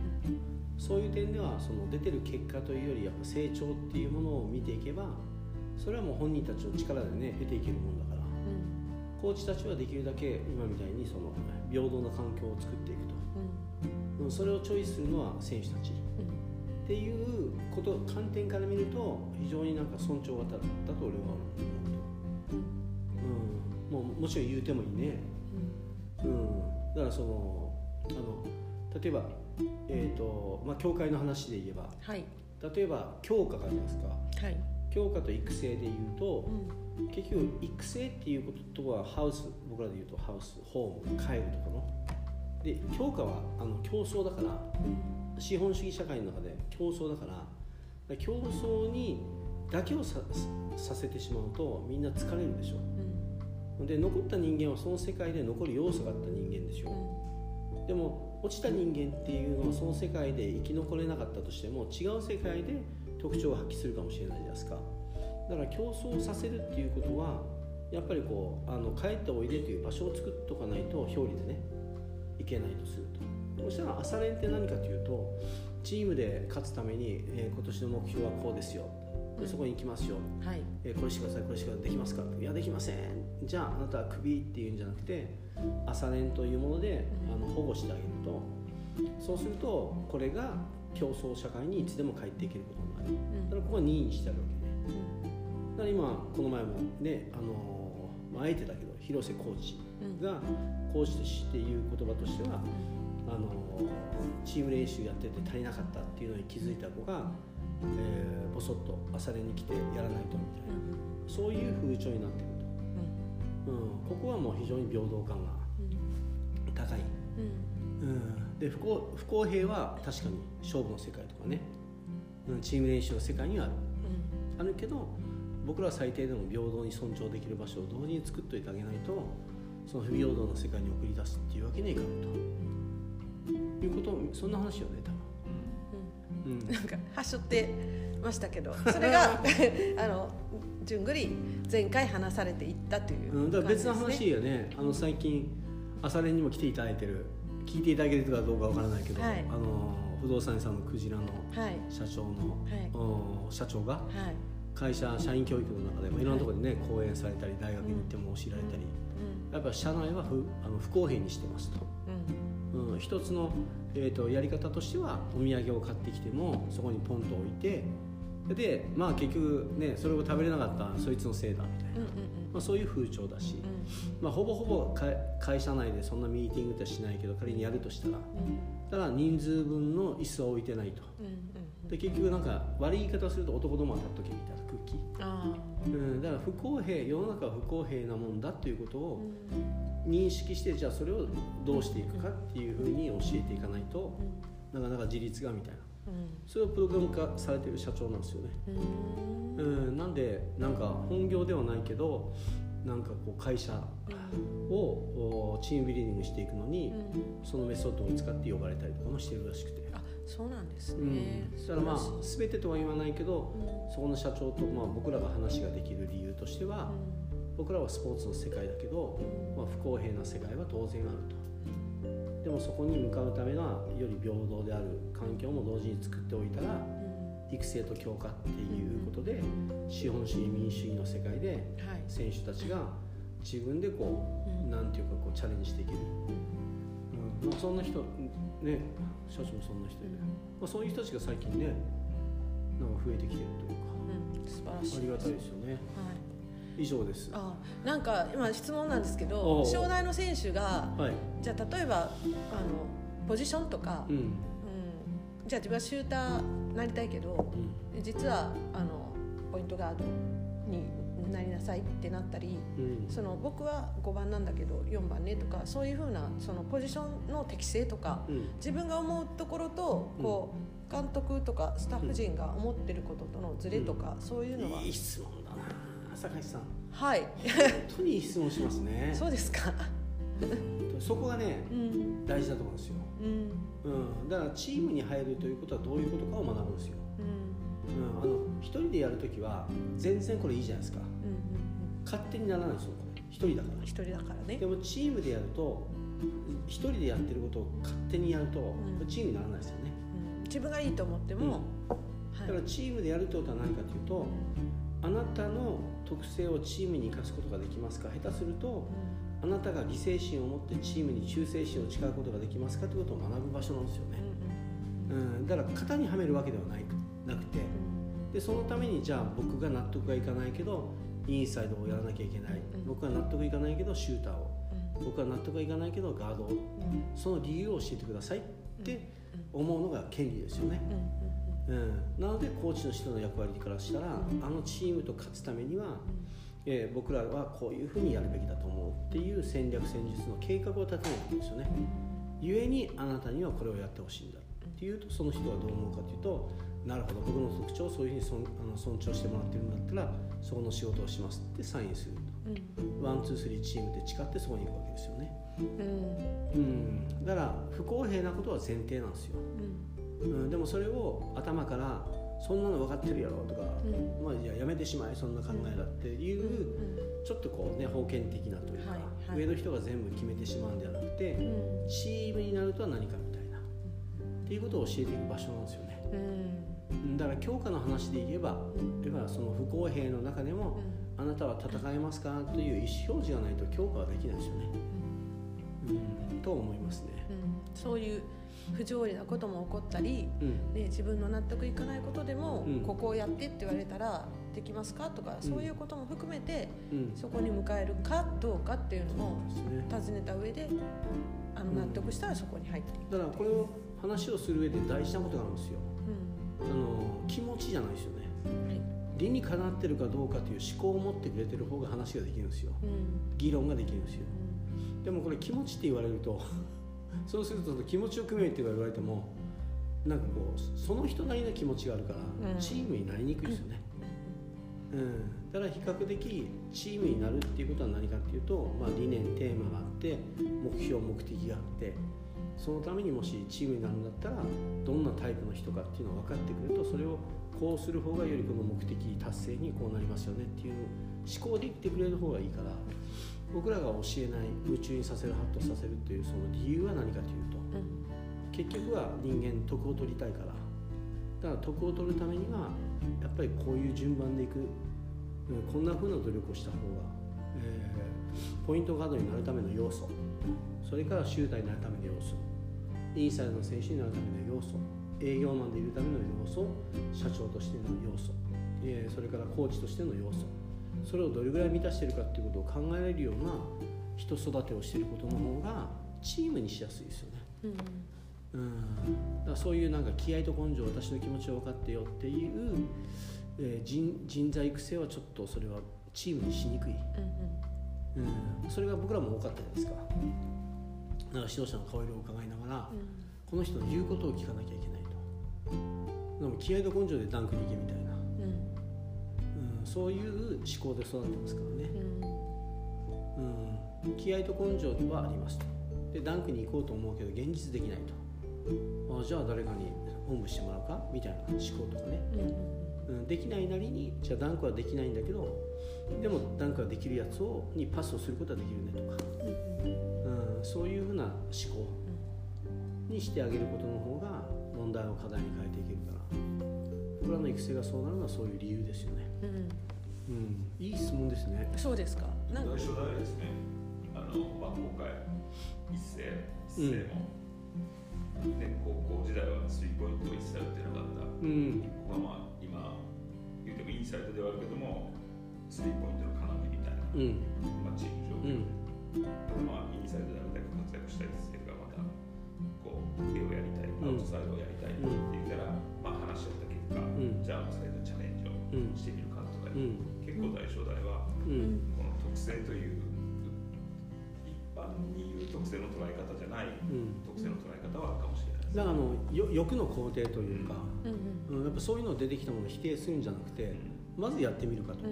そういう点ではその出てる結果というよりやっぱ成長っていうものを見ていけばそれはもう本人たちの力でね得ていけるもんだから。コーチたちはできるだけ今みたいにその平等な環境を作っていくと、うん、それをチョイスするのは選手たち。っていうこと観点から見ると非常になんか尊重型だったと俺は思うと、うん、もうもちろん言うてもいいね、うん、だからそのあの例えばえっ、とまあ教会の話で言えば。はい。例えば強化があるじゃないですか。はい。強化と育成で言うとう、ん。結局育成っていうこととはハウス僕らで言うとハウスホーム帰るとかの。で強化はあの競争だから資本主義社会の中で競争だから競争にだけをささせてしまうとみんな疲れるでしょで残った人間はその世界で残る要素があった人間でしょでも落ちた人間っていうのはその世界で生き残れなかったとしても違う世界で特徴を発揮するかもしれないじゃないですか。だから競争させるっていうことはやっぱりこうあの帰っておいでという場所を作っとかないと表裏でねいけないとすると。そしたら朝練って何かというとチームで勝つために、えー今年の目標はこうですよ。でそこに行きますよ、はい。えーこれしてくださいこれしてくださいできますか？いやできませんじゃああなたはクビっていうんじゃなくて朝練というものであの保護してあげると。そうするとこれが競争社会にいつでも帰っていけることになる。だからここは任意してあるわけね。だから今この前もねあのーまああえてだけど広瀬コーチがコーチとして言う言葉としてはあのチーム練習やってて足りなかったっていうのに気づいた子が、えー、ボソッと朝練に来てやらないとみたいな。そういう風潮になってると、うん、ここはもう非常に平等感が高い、うん、で不公不公平は確かに勝負の世界とかね、うん、チーム練習の世界にはある。ああるけど僕らは最低でも平等に尊重できる場所を同時に作っといてあげないとその不平等な世界に送り出すっていうわけにはいかんと。いうことそんな話よねなんかはしょってましたけどそれが あのじゅんぐり前回話されていったといううん、だから別の話よね。あの最近朝練にも来ていただいてる。聞いていただけるかどうかわからないけど、はい。あの不動産屋さんのクジラのはい。社長の、はい。お社長がはい。会社社員教育の中でもい。ろんなところでね講演されたり大学に行っても教えられたり、やっぱ社内は不あの不公平にしてますと、うんうん。うん、一つの、えー、とやり方としてはお土産を買ってきてもそこにポンと置いてでまあ結局ねそれを食べれなかったそいつのせいだみたいな、うんうんまあ、そういう風潮だし、うんまあ、ほぼほぼ会会社内でそんなミーティングってしないけど仮にやるとしたら。うん。だ人数分の椅子は置いてないと。うんうんで結局なんか悪い言い方すると男どもは立っとけみたいな空気、あうん、だから不公平世の中は不公平なもんだということあを認識してじゃあそれをどうしていくかっていうふうに教えていかないとなかなか自立がみたいな。それをプログラム化されてる社長なんですよね、うん。なんでなんか本業ではないけどなんかこう会社をおチームビルディングしていくのに、うん。そのメソッドを使って呼ばれたりとかもしてるらしくて、あそうなんですうん。ねだからまあ全てとは言わないけどそこの社長と、まあ、僕らが話ができる理由としては、僕らはスポーツの世界だけど、まあ、不公平な世界は当然あると。でもそこに向かうためのより平等である環境も同時に作っておいたら育成と強化っていうことで資本主義民主主義の世界ではい。選手たちが自分でこうん。うなんていうかこうチャレンジできる、うん。まあ、そんな人ね社長もそんな人で、まあ、そういう人たちが最近ねなんか増えてきてるというか。うん。素晴らしい。ありがたいですよね。はい以上です。あなんか今質問なんですけおどう。障害の選手がはい。じゃあ例えばあのポジションとか、うん。うんじゃあ自分はシューターなりたいけどうん。実はあのポイントガードになりなさいってなったりうん。その僕は5番なんだけど4番ねとかそういうふうなそのポジションの適性とかうん。自分が思うところとこう監督とかスタッフ陣が思ってることとのズレとかそういうのは。いい質問だな坂井さん。はい。本当にいい質問しますね。そうですか。そこがねうん。大事だと思うんですよ、うん。うん、だからチームに入るということはどういうことかを学ぶんですよ、うん。うん、あの一人でやるときは全然これいいじゃないですか。うんうん勝手にならないですよこれ。一人だから。うん一人だからね。でもチームでやると一人でやってることを勝手にやると、ん。チームにならないですよね。うん。自分がいいと思っても、はい。だからチームでやるってことは何かというとあなたの特性をチームに生かすことができますか？下手するとあなたが犠牲心を持ってチームに忠誠心を誓うことができますか？ということを学ぶ場所なんですよね、うん、だから型にはめるわけではない。なくて。でそのためにじゃあ僕が納得がいかないけどインサイドをやらなきゃいけない。うん。僕が納得いかないけどシューターを。僕は納得がいかないけどガードを。その理由を教えてくださいって思うのが権利ですよね、うん、なのでコーチの人の役割からしたらあのチームと勝つためには、えー僕らはこういうふうにやるべきだと思うっていう戦略戦術の計画を立てないんですよね。ゆえにあなたにはこれをやってほしいんだっていうとその人はどう思うかというとなるほど僕の特徴をそういうふうに尊あの尊重してもらってるんだったらそこの仕事をしますってサインすると。ワンツースリーチームで誓ってそこに行くわけですよね、うん、だから不公平なことは前提なんですよ、うん、でもそれを頭からそんなの分かってるやろとか、まあ、いややめてしまえそんな考えだっていう、ちょっとこうね封建的なというか、はいはい。上の人が全部決めてしまうんではなくて、チームになるとは何かみたいな、っていうことを教えていく場所なんですよね。うん。だから強化の話で言えば要はその不公平の中でも、あなたは戦えますかという意思表示がないと強化はできないですよね、うん、と思いますね、そういう不条理なことも起こったり、うん。ね、自分の納得いかないことでも、うん。ここをやってって言われたらできますかとか、そういうことも含めてうん。そこに迎えるかどうかっていうのをそうですね。尋ねた上であの納得したらそこに入っていく、だからこれを話をする上で大事なことがあるんですよ。うあの気持ちじゃないですよね。んはい。理にかなってるかどうかという思考を持ってくれてる方が話ができるんですよ。うん。議論ができるんですよ。でもこれ気持ちって言われるとそうすると気持ちを組めって言われてもなんかこうその人なりの気持ちがあるから、うん。チームになりにくいですよね、うん、だから比較的チームになるっていうことは何かっていうと、まあ、理念テーマがあって目標目的があってそのためにもしチームになるんだったらどんなタイプの人かっていうのが分かってくるとそれをこうする方がよりこの目的達成にこうなりますよねっていう思考で言ってくれる方がいいから僕らが教えない夢中にさせるハッとさせるっていうその理由は何かというとうん。結局は人間徳を取りたいから。だから徳を取るためにはやっぱりこういう順番でいく、うんこんな風な努力をした方が、えーポイントガードになるための要素。それからシューターになるための要素。インサイドの選手になるための要素。営業マンでいるための要素。社長としての要素、えーそれからコーチとしての要素それをどれぐらい満たしているかっていうことを考えられるような人育てをしていることの方がチームにしやすいですよね。うん。うん、だからそういうなんか気合と根性私の気持ちを分かってよっていう、えー人人材育成はちょっとそれはチームにしにくい、うんうん、それが僕らも多かったじゃないですか。なんか指導者の顔色を伺いながら、この人の言うことを聞かなきゃいけないと。でも気合と根性でダンクに行けみたいな、そういう思考で育ってますからね、うん。うん、気合と根性はありますと。でダンクに行こうと思うけど現実できないと。あじゃあ誰かにおんぶしてもらうか？みたいな思考とかね、うんうん、できないなりにじゃあダンクはできないんだけどでもダンクができるやつをにパスをすることはできるねとか、うん、そういうふうな思考にしてあげることの方が問題を課題に変えていけるから。僕らの育成がそうなるのはそういう理由ですよね、うん。うん、いい質問ですね。そうですか。なんか。最初代ですね。あのまあ今回一世一世も、ね高校時代はスリーポイントを一切打ってなかった。うん。まあまあ今言ってもインサイドではあるけどもスリーポイントの要みたいな、うん。まあチームう状況。ん。ただまあインサイドであれだけ活躍したいですけどまたこう上をやりたい、アウトサイドをやりたいって言ったら、まあ話し合った結果、ん。じゃあアウトサイドチャレンジをうん。してみる結構大正大はうん。この特性という一般に言う特性の捉え方じゃないうん。特性の捉え方はあるかもしれないです。だからあのよ欲の肯定というか、うん。うん、やっぱそういうの出てきたものを否定するんじゃなくてまずやってみるかと。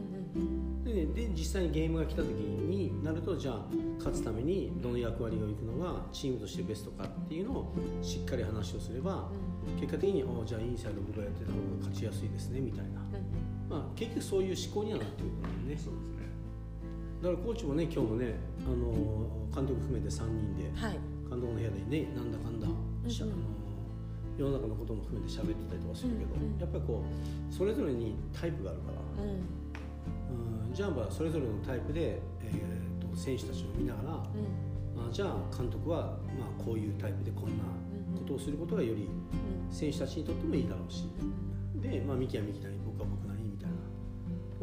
で,、ね、で実際にゲームが来た時になるとじゃあ勝つためにどの役割をいくのがチームとしてベストかっていうのをしっかり話をすれば結果的におじゃあインサイド僕がやってた方が勝ちやすいですねみたいな、まあ、結局そういう思考にはなってくるからね。そうですね。だからコーチもね今日もねあの監督含めて3人ではい。監督の部屋でねなんだかんだ、しゃうん。うんあの世の中のことも含めて喋ってたりとかするけど、うんうん。やっぱりこうそれぞれにタイプがあるから、うん。うん、じゃあまあそれぞれのタイプで、えー、と選手たちを見ながら、うん。あじゃあ監督はまあこういうタイプでこんなことをすることがより選手たちにとってもいいだろうし。で、まあ、ミキはミキなり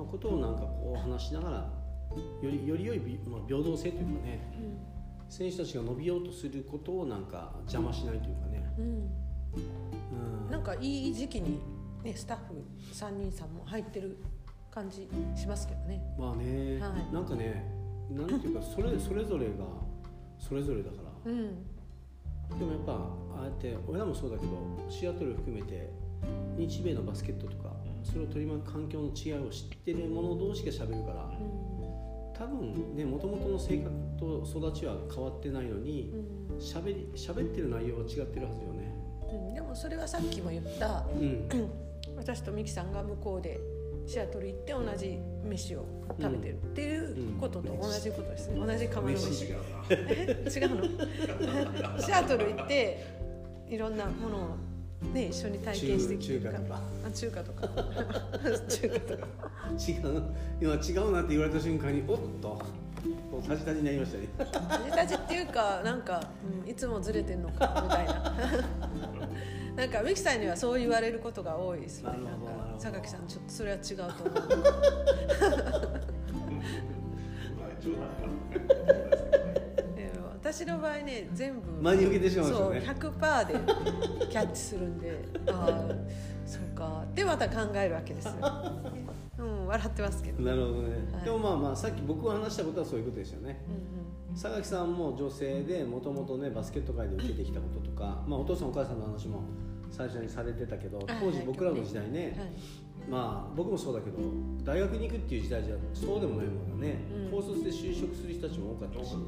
ことをなんかこう話しながらよりより良いび、まあ、平等性というかね選手たちが伸びようとすることをなんか邪魔しないというかね、うん。うん。うん、なんかいい時期に、ね、スタッフ3人さんも入ってる感じしますけどね。まあね、はい。なんかねなんていうかそれそれぞれがそれぞれだから。うん。でもやっぱああやって俺らもそうだけどシアトル含めて日米のバスケットとかそれを取り巻く環境の違いを知ってる者同士が喋るから多分ねもともとの性格と育ちは変わってないのにうん。喋り喋ってる内容は違ってるはずよね。うん。でもそれはさっきも言ったうん。私とミキさんが向こうでシアトル行って同じ飯を食べてるっていうことと同じことですね。同じ釜の 違うの？シアトル行っていろんなものをね一緒に体験してきてるから。中中華とか。あ 中華とか。違う。今違うなって言われた瞬間におっと。タジタジになりましたね。タジタジっていうかなんか、うん、いつもずれてんのかみたいな。なんかミキさんにはそう言われることが多いですね。なんか榊さんちょっとそれは違うと思う 私の場合ね全部真に受けてしまうんですそうよね100%でキャッチするんでああそうか。でまた考えるわけですよ、うん、笑ってますけど、うんなるほどね、はい。でもまあまあさっき僕が話したことはそういうことですよね。うん、榊さんも女性でもともとねバスケット界で受けてきたこととか、まあ、お父さんお母さんの話も最初にされてたけど当時僕らの時代ね、はい。まあ僕もそうだけど大学に行くっていう時代じゃそうでもないもんね、うん。高卒で就職する人たちも多かったし、うん。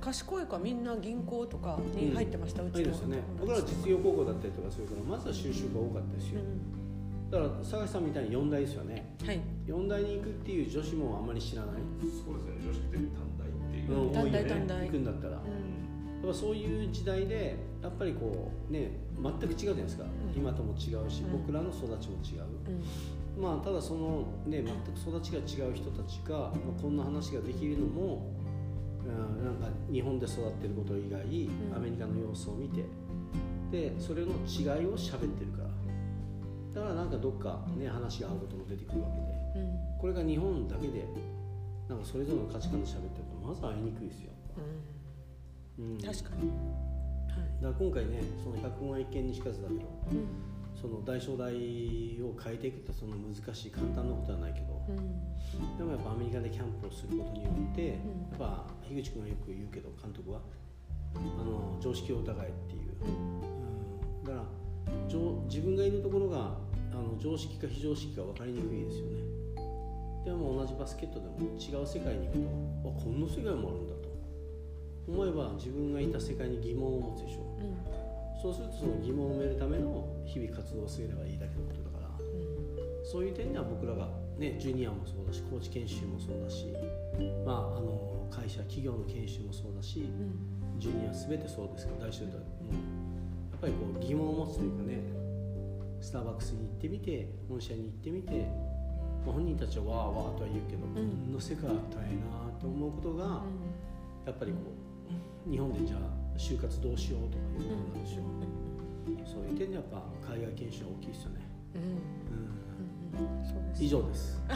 賢い子はみんな銀行とかに入ってました、うちの。いいですよね。僕らは実業高校だったりとかするからまずは就職が多かったですよ、うだから榊さんみたいに4大ですよね。んはい。4大に行くっていう女子もあんまり知らない、そうですね。女子って短大っていう、うん、多いよね。短大短大。行くんだったら、やっぱそういう時代でやっぱりこうね全く違うじゃないですか、ん。今とも違うし、うん。僕らの育ちも違う、うん。まあただそのね全く育ちが違う人たちが、まあ、こんな話ができるのも、うん、なんか日本で育ってること以外、ん。アメリカの様子を見てでそれの違いを喋ってるから。だからなんかどっかね話が合うことも出てくるわけでうん。これが日本だけでなんかそれぞれの価値観で喋ってるとまず会いにくいですよ、うん、確かにはいら今回ねその百聞は一見にしかずだけどうん。その大正大を変えていくってその難しい簡単なことはないけどうん。でもやっぱアメリカでキャンプをすることによって、うん。やっぱ樋口君がよく言うけど監督はあの常識を疑えっていう、うん、だから常自分がいるところがあの常識か非常識か分かりにくいですよね。でも同じバスケットでも違う世界に行くとあこんな世界もあるんだと。思えば自分がいた世界に疑問を持つでしょうん。そうするとその疑問を埋めるための日々活動をすればいいだけのことだからそういう点では僕らが、ね、ジュニアもそうだしコーチ研修もそうだし、まあ、あの会社企業の研修もそうだしうん。ジュニア全てそうですけど大集団もやっぱりこう疑問を持つというかねスターバックスに行ってみて本社に行ってみて、まあ、本人たちはわーわーとは言うけど、んこん。な世界あったらええなと思うことが、やっぱりこう日本でじゃあ就活どうしようとかいうことなんでしょ。う、そういう点でやっぱ海外研修は大きいですよね、以上です。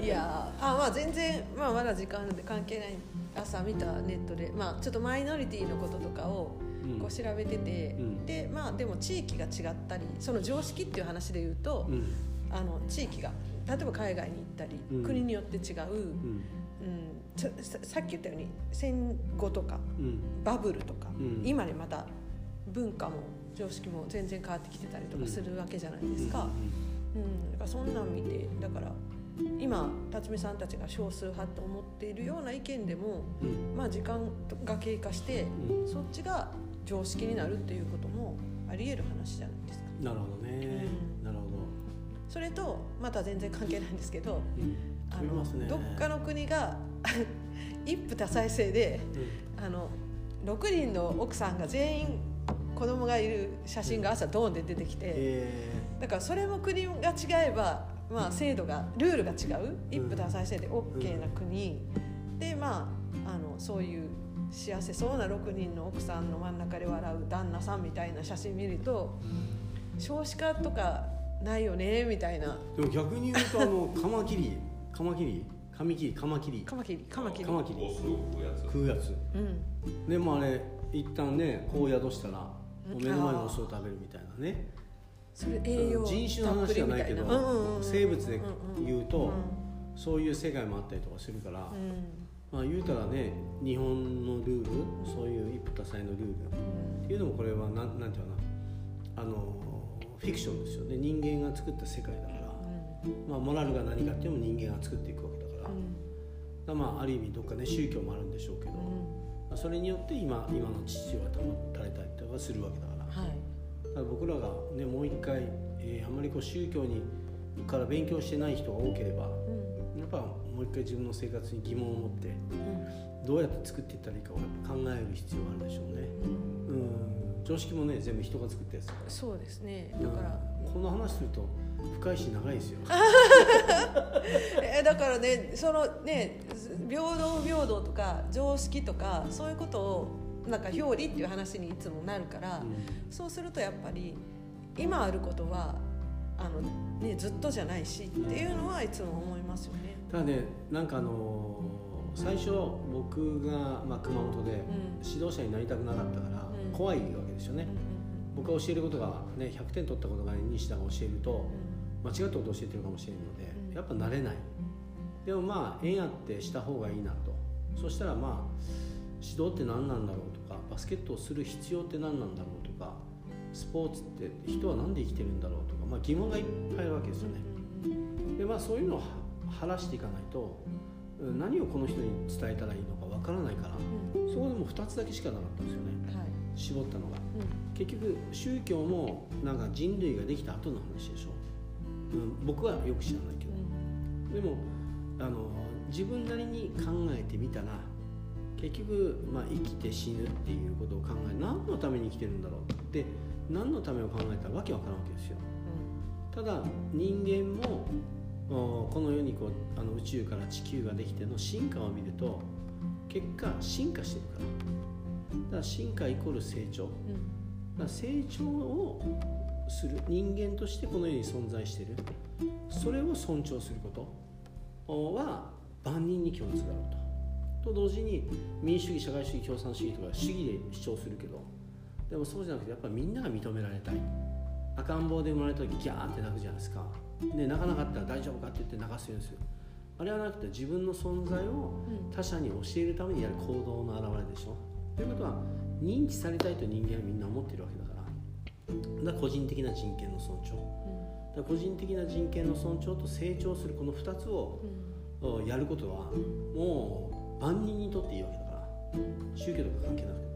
いやーあまあ全然、まあ、まだ時間で関係ない。朝見たネットで、まあ、ちょっとマイノリティのこととかをうん。こう調べてて、うん。でまあでも地域が違ったりその常識っていう話で言うと、うん。あの地域が例えば海外に行ったり、うん。国によって違う、さっき言ったように戦後とかうん。バブルとか、うん。今でまた文化も常識も全然変わってきてたりとかするわけじゃないですか。うん、だからそんなん見てだから今辰巳さんたちが少数派と思っているような意見でも、うん。まあ、時間が経過して、うん。そっちが常識になるっていうこともありえる話じゃないですか。なるほどね、うん。なるほど、それとまた全然関係ないんですけどうん、あ飛びますね。どっかの国が 一夫多妻制でうん。あの6人の奥さんが全員子供がいる写真が朝ドーンで出てきて。え。だからそれも国が違えば、まあ、制度がルールが違う一夫多妻制で OK な国、でまああのそういう幸せそうな6人の奥さんの真ん中で笑う旦那さんみたいな写真見ると少子化とかないよねみたいな。ー、でも逆に言うとあのカマキリカマキリ？カミキリカマキリ。カマキリカマキリ。カマキリ。食うやつ。食うやつ。うん。でもあれ一旦ねこう宿したらうん。目の前のオスを食べるみたいなね。それ栄養人種の話じゃないけどたっぷりみたいなうんうんうん。生物で言うとうん。そういう世界もあったりとかするから、うん。まあ言うたらね日本のルールそういう一夫多妻のルールっていうのもこれはなんなんていうかな。あのフィクションですよね。人間が作った世界だから、まあ、モラルが何かっていうのも人間が作っていくわけだまあ、ある意味どっかね宗教もあるんでしょうけど、うん。まあそれによって今今の秩序が保たれたりとかするわけだから。はい。だから僕らが、ね、もう一回、えーあんまりこう宗教にから勉強してない人が多ければうん。やっぱもう一回自分の生活に疑問を持ってうん。どうやって作っていったらいいかを考える必要があるでしょうね。うん。うん。常識もね全部人が作ったやつだから。そうですね。だから、うん。この話すると深いし長いですよ。えだからねそのね平等不平等とか常識とかそういうことをなんか表裏っていう話にいつもなるから、そうするとやっぱり今あることはあの、ね、ずっとじゃないしっていうのはいつも思いますよね。ただねなんかあのー最初僕が、まあ、熊本で指導者になりたくなかったからうん怖いわけですよね。僕が教えることが、ね、100点取ったことが西田が教えると間違ったことを教えてるかもしれないので、うん。やっぱ慣れない。でもまあ縁あってした方がいいなと。そしたらまあ指導って何なんだろうとかバスケットをする必要って何なんだろうとかスポーツって人は何で生きてるんだろうとか、まあ、疑問がいっぱいあるわけですよね。でまあそういうのを晴らしていかないと何をこの人に伝えたらいいのかわからないから、そこでも2つだけしかなかったんですよね、はい。絞ったのが。うん。結局宗教もなんか人類ができた後の話でしょ、うん、僕はよく知らないけど、でもあの自分なりに考えてみたら結局、まあ、生きて死ぬっていうことを考え何のために生きてるんだろうって何のためを考えたらわけわからんわけですよ。ただ人間もおこの世にこうあの宇宙から地球ができての進化を見ると結果進化してるから。だから進化イコール成長。だから成長をする。人間としてこの世に存在している。それを尊重すること。は万人に共通だろうと。と同時に民主主義社会主義共産主義とか主義で主張するけど。でもそうじゃなくてやっぱりみんなが認められたい。赤ん坊で生まれた時ギャーって泣くじゃないですか。で泣かなかったら大丈夫かって言って泣かせるんですよあれはなくて自分の存在を他者に教えるためにやる行動の表れでしょ。ということは認知されたいと人間はみんな思ってるわけだからだから個人的な人権の尊重。だから個人的な人権の尊重と成長するこの2つをおやることはもう万人にとっていいわけだから。宗教とか関係なく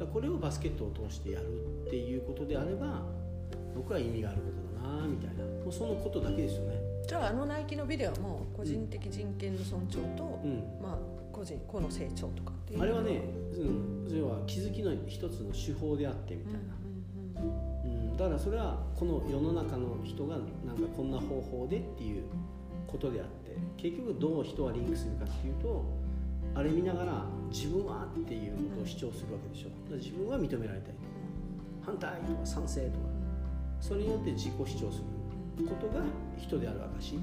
だこれをバスケットを通してやるっていうことであれば僕は意味があることだなみたいな。もうそのことだけですよね。じゃああのナイキのビデオも個人的人権の尊重と、うん。まあ個人個の成長とかっていうあれはね、うん、それは気づきの一つの手法であってみたいな、うん、だからそれはこの世の中の人がなんかこんな方法でっていうことであって結局どう人はリンクするかっていうとあれ見ながら自分はっていうことを主張するわけでしょ。だ自分は認められたいとか反対とか賛成とか。それによって自己主張することが人である証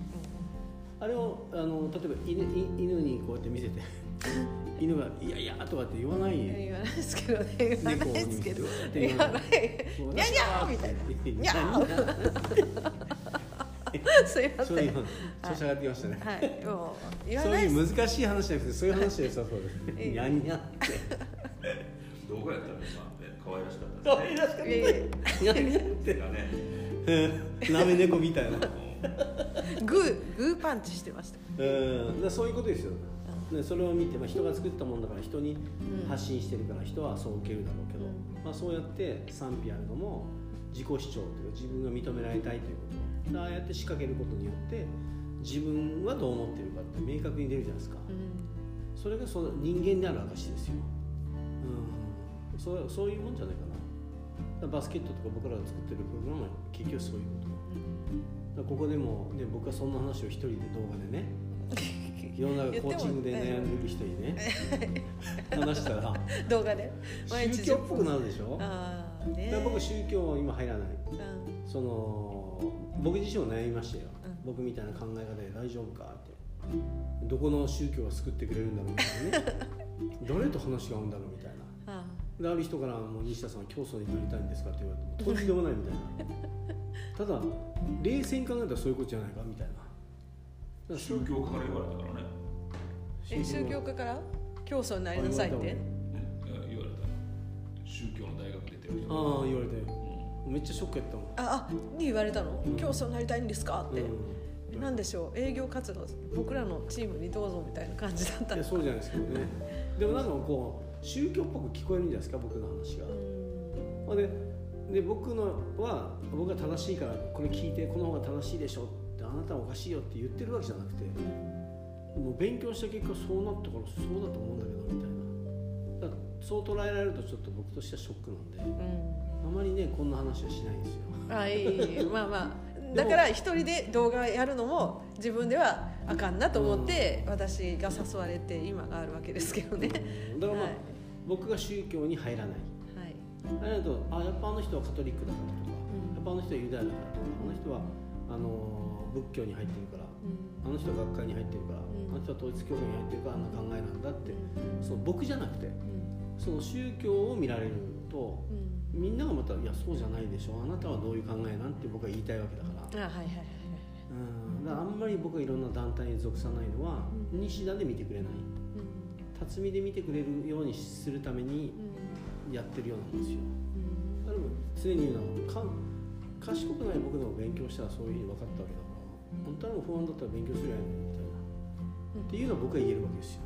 あれをあの例えば犬犬にこうやって見せて犬が「いやいや」とかって言わない言わないですけどね。言わないですけど。言わない。ににゃにゃーみたいな。にゃ すいまそういうせん調子上がってきましたね、はい。もう言わそうないう難しい話じゃなくてそういう話でさそうですええ。にゃんにゃんって。動画やったらまあね可愛らしかった可愛らしかった にゃんにゃんって。がね。う んなめ猫みたいな。グーグーパンチしてました。うん。そういうことですよ、ね、それを見て、まあ、人が作ったものだから人に発信してるから人はそう受けるだろうけど、うん。まあ、そうやって賛否あるのも自己主張というか自分が認められたいということ。ああやって仕掛けることによって自分はどう思ってるかって明確に出るじゃないですか、うん。それがその人間である証ですよ、うん、そうそういうもんじゃないかな。バスケットとか僕らが作ってるプログラムは結局そういうこと。ここでも、ね、僕はそんな話を一人で動画でね世の中コーチングで悩んでる人にね。話したら。動画で。宗教っぽくなるでしょ？ねら僕宗教は今入らない。うん。その僕自身も悩みましたよ、うん。僕みたいな考え方で大丈夫かって。どこの宗教が救ってくれるんだろうみたいなね。誰と話が合うんだろうみたいな。あである人からもう西田さん教祖になりたいんですかって言われてもとんでもないみたいな。ただ冷静に考えたらそういうことじゃないかみたいな宗教家から言われたからね。え宗教家から？教祖になりなさいって？ね。言われた。宗教の大学出てる人。ああ言われてめっちゃショックやったもん。ああに言われたの？教祖になりたいんですか？って、うん。なんでしょう？営業活動僕らのチームにどうぞみたいな感じだったのいやそうじゃないですけどね。でもなんかこう宗教っぽく聞こえるんじゃないですか僕の話が、まあでで僕のは僕が正しいからこれ聞いてこの方が正しいでしょってあなたはおかしいよって言ってるわけじゃなくてもう勉強した結果そうなったからそうだと思うんだけどみたいな。だそう捉えられるとちょっと僕としてはショックなんでうん。あまりねこんな話はしないんですよ。あいい。まあまあ。だから一人で動画やるのも自分ではあかんなと思って私が誘われて今があるわけですけどね。だからまあ、はい。僕が宗教に入らない。はい。あれだとあやっぱあの人はカトリックだからとか、うん。やっぱあの人はユダヤだからとかあの人はあの仏教に入ってるからあの人は学会に入ってるから、ん。あの人は統一教会に入ってるからあんな考えなんだって、その僕じゃなくてうん。その宗教を見られるとうん。みんながまた「いやそうじゃないでしょあなたはどういう考えなん?」て僕は言いたいわけだから、あはいはいはいはい。うん、だからあんまり僕がいろんな団体に属さないのは、西田で見てくれない。辰巳で見てくれるようにするためにやってるようなんですよ。だから常に言うのはか賢くない僕でも勉強したらそういうふうに分かったわけだから本当はもう不安だったら勉強するやんみたいな。っていうのは僕は言えるわけですよ、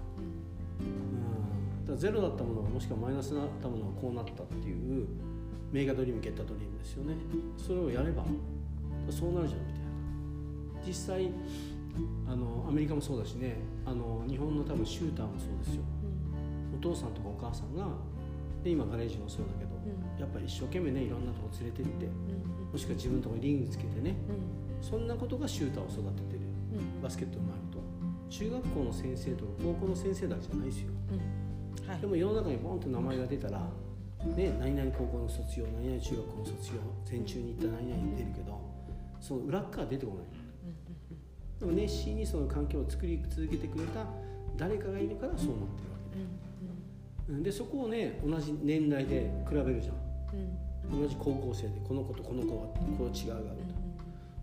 うん、だからゼロだったものがもしくはマイナスだったものがこうなったっていうメガドリームゲッタドリームですよね。それをやればそうなるじゃんみたいな。実際あのアメリカもそうだしね。あの日本の多分シューターもそうですよ。お父さんとかお母さんがで今ガレージもそうだけど、やっぱり一生懸命ねいろんなとこ連れてって、もしくは自分のとこにリングつけてね、そんなことがシューターを育ててる、バスケットうまいと。中学校の先生とか高校の先生だけじゃないですよ、はい。でも世の中にボンと名前が出たら、ね、何々高校の卒業何々中学校の卒業全中に行った何々出るけどその裏っ側出てこない、でも熱心にその環境を作り続けてくれた誰かがいるからそうなってるわけで,うん、でそこをね同じ年代で比べるじゃん。同じ高校生でこの子とこの子はこう違うがあると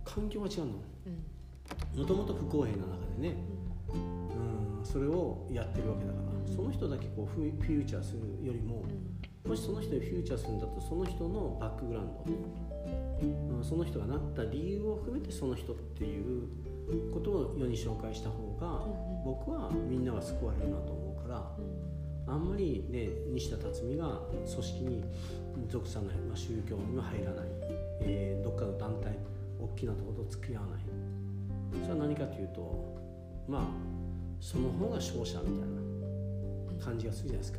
環境が違うの。もともと不公平な中でね、うん、それをやってるわけだから。その人だけこうフィフューチャーするよりももしその人にフューチャーするんだとその人のバックグラウンド、うん、その人がなった理由を含めてその人っていうことを世に紹介した方が僕はみんなが救われるなと思うからあん。まりね西田辰巳が組織に属さない、まあ、宗教には入らない、えーどっかの団体大きなところと付き合わない。それは何かというとまあその方が勝者みたいな感じがするじゃないですか、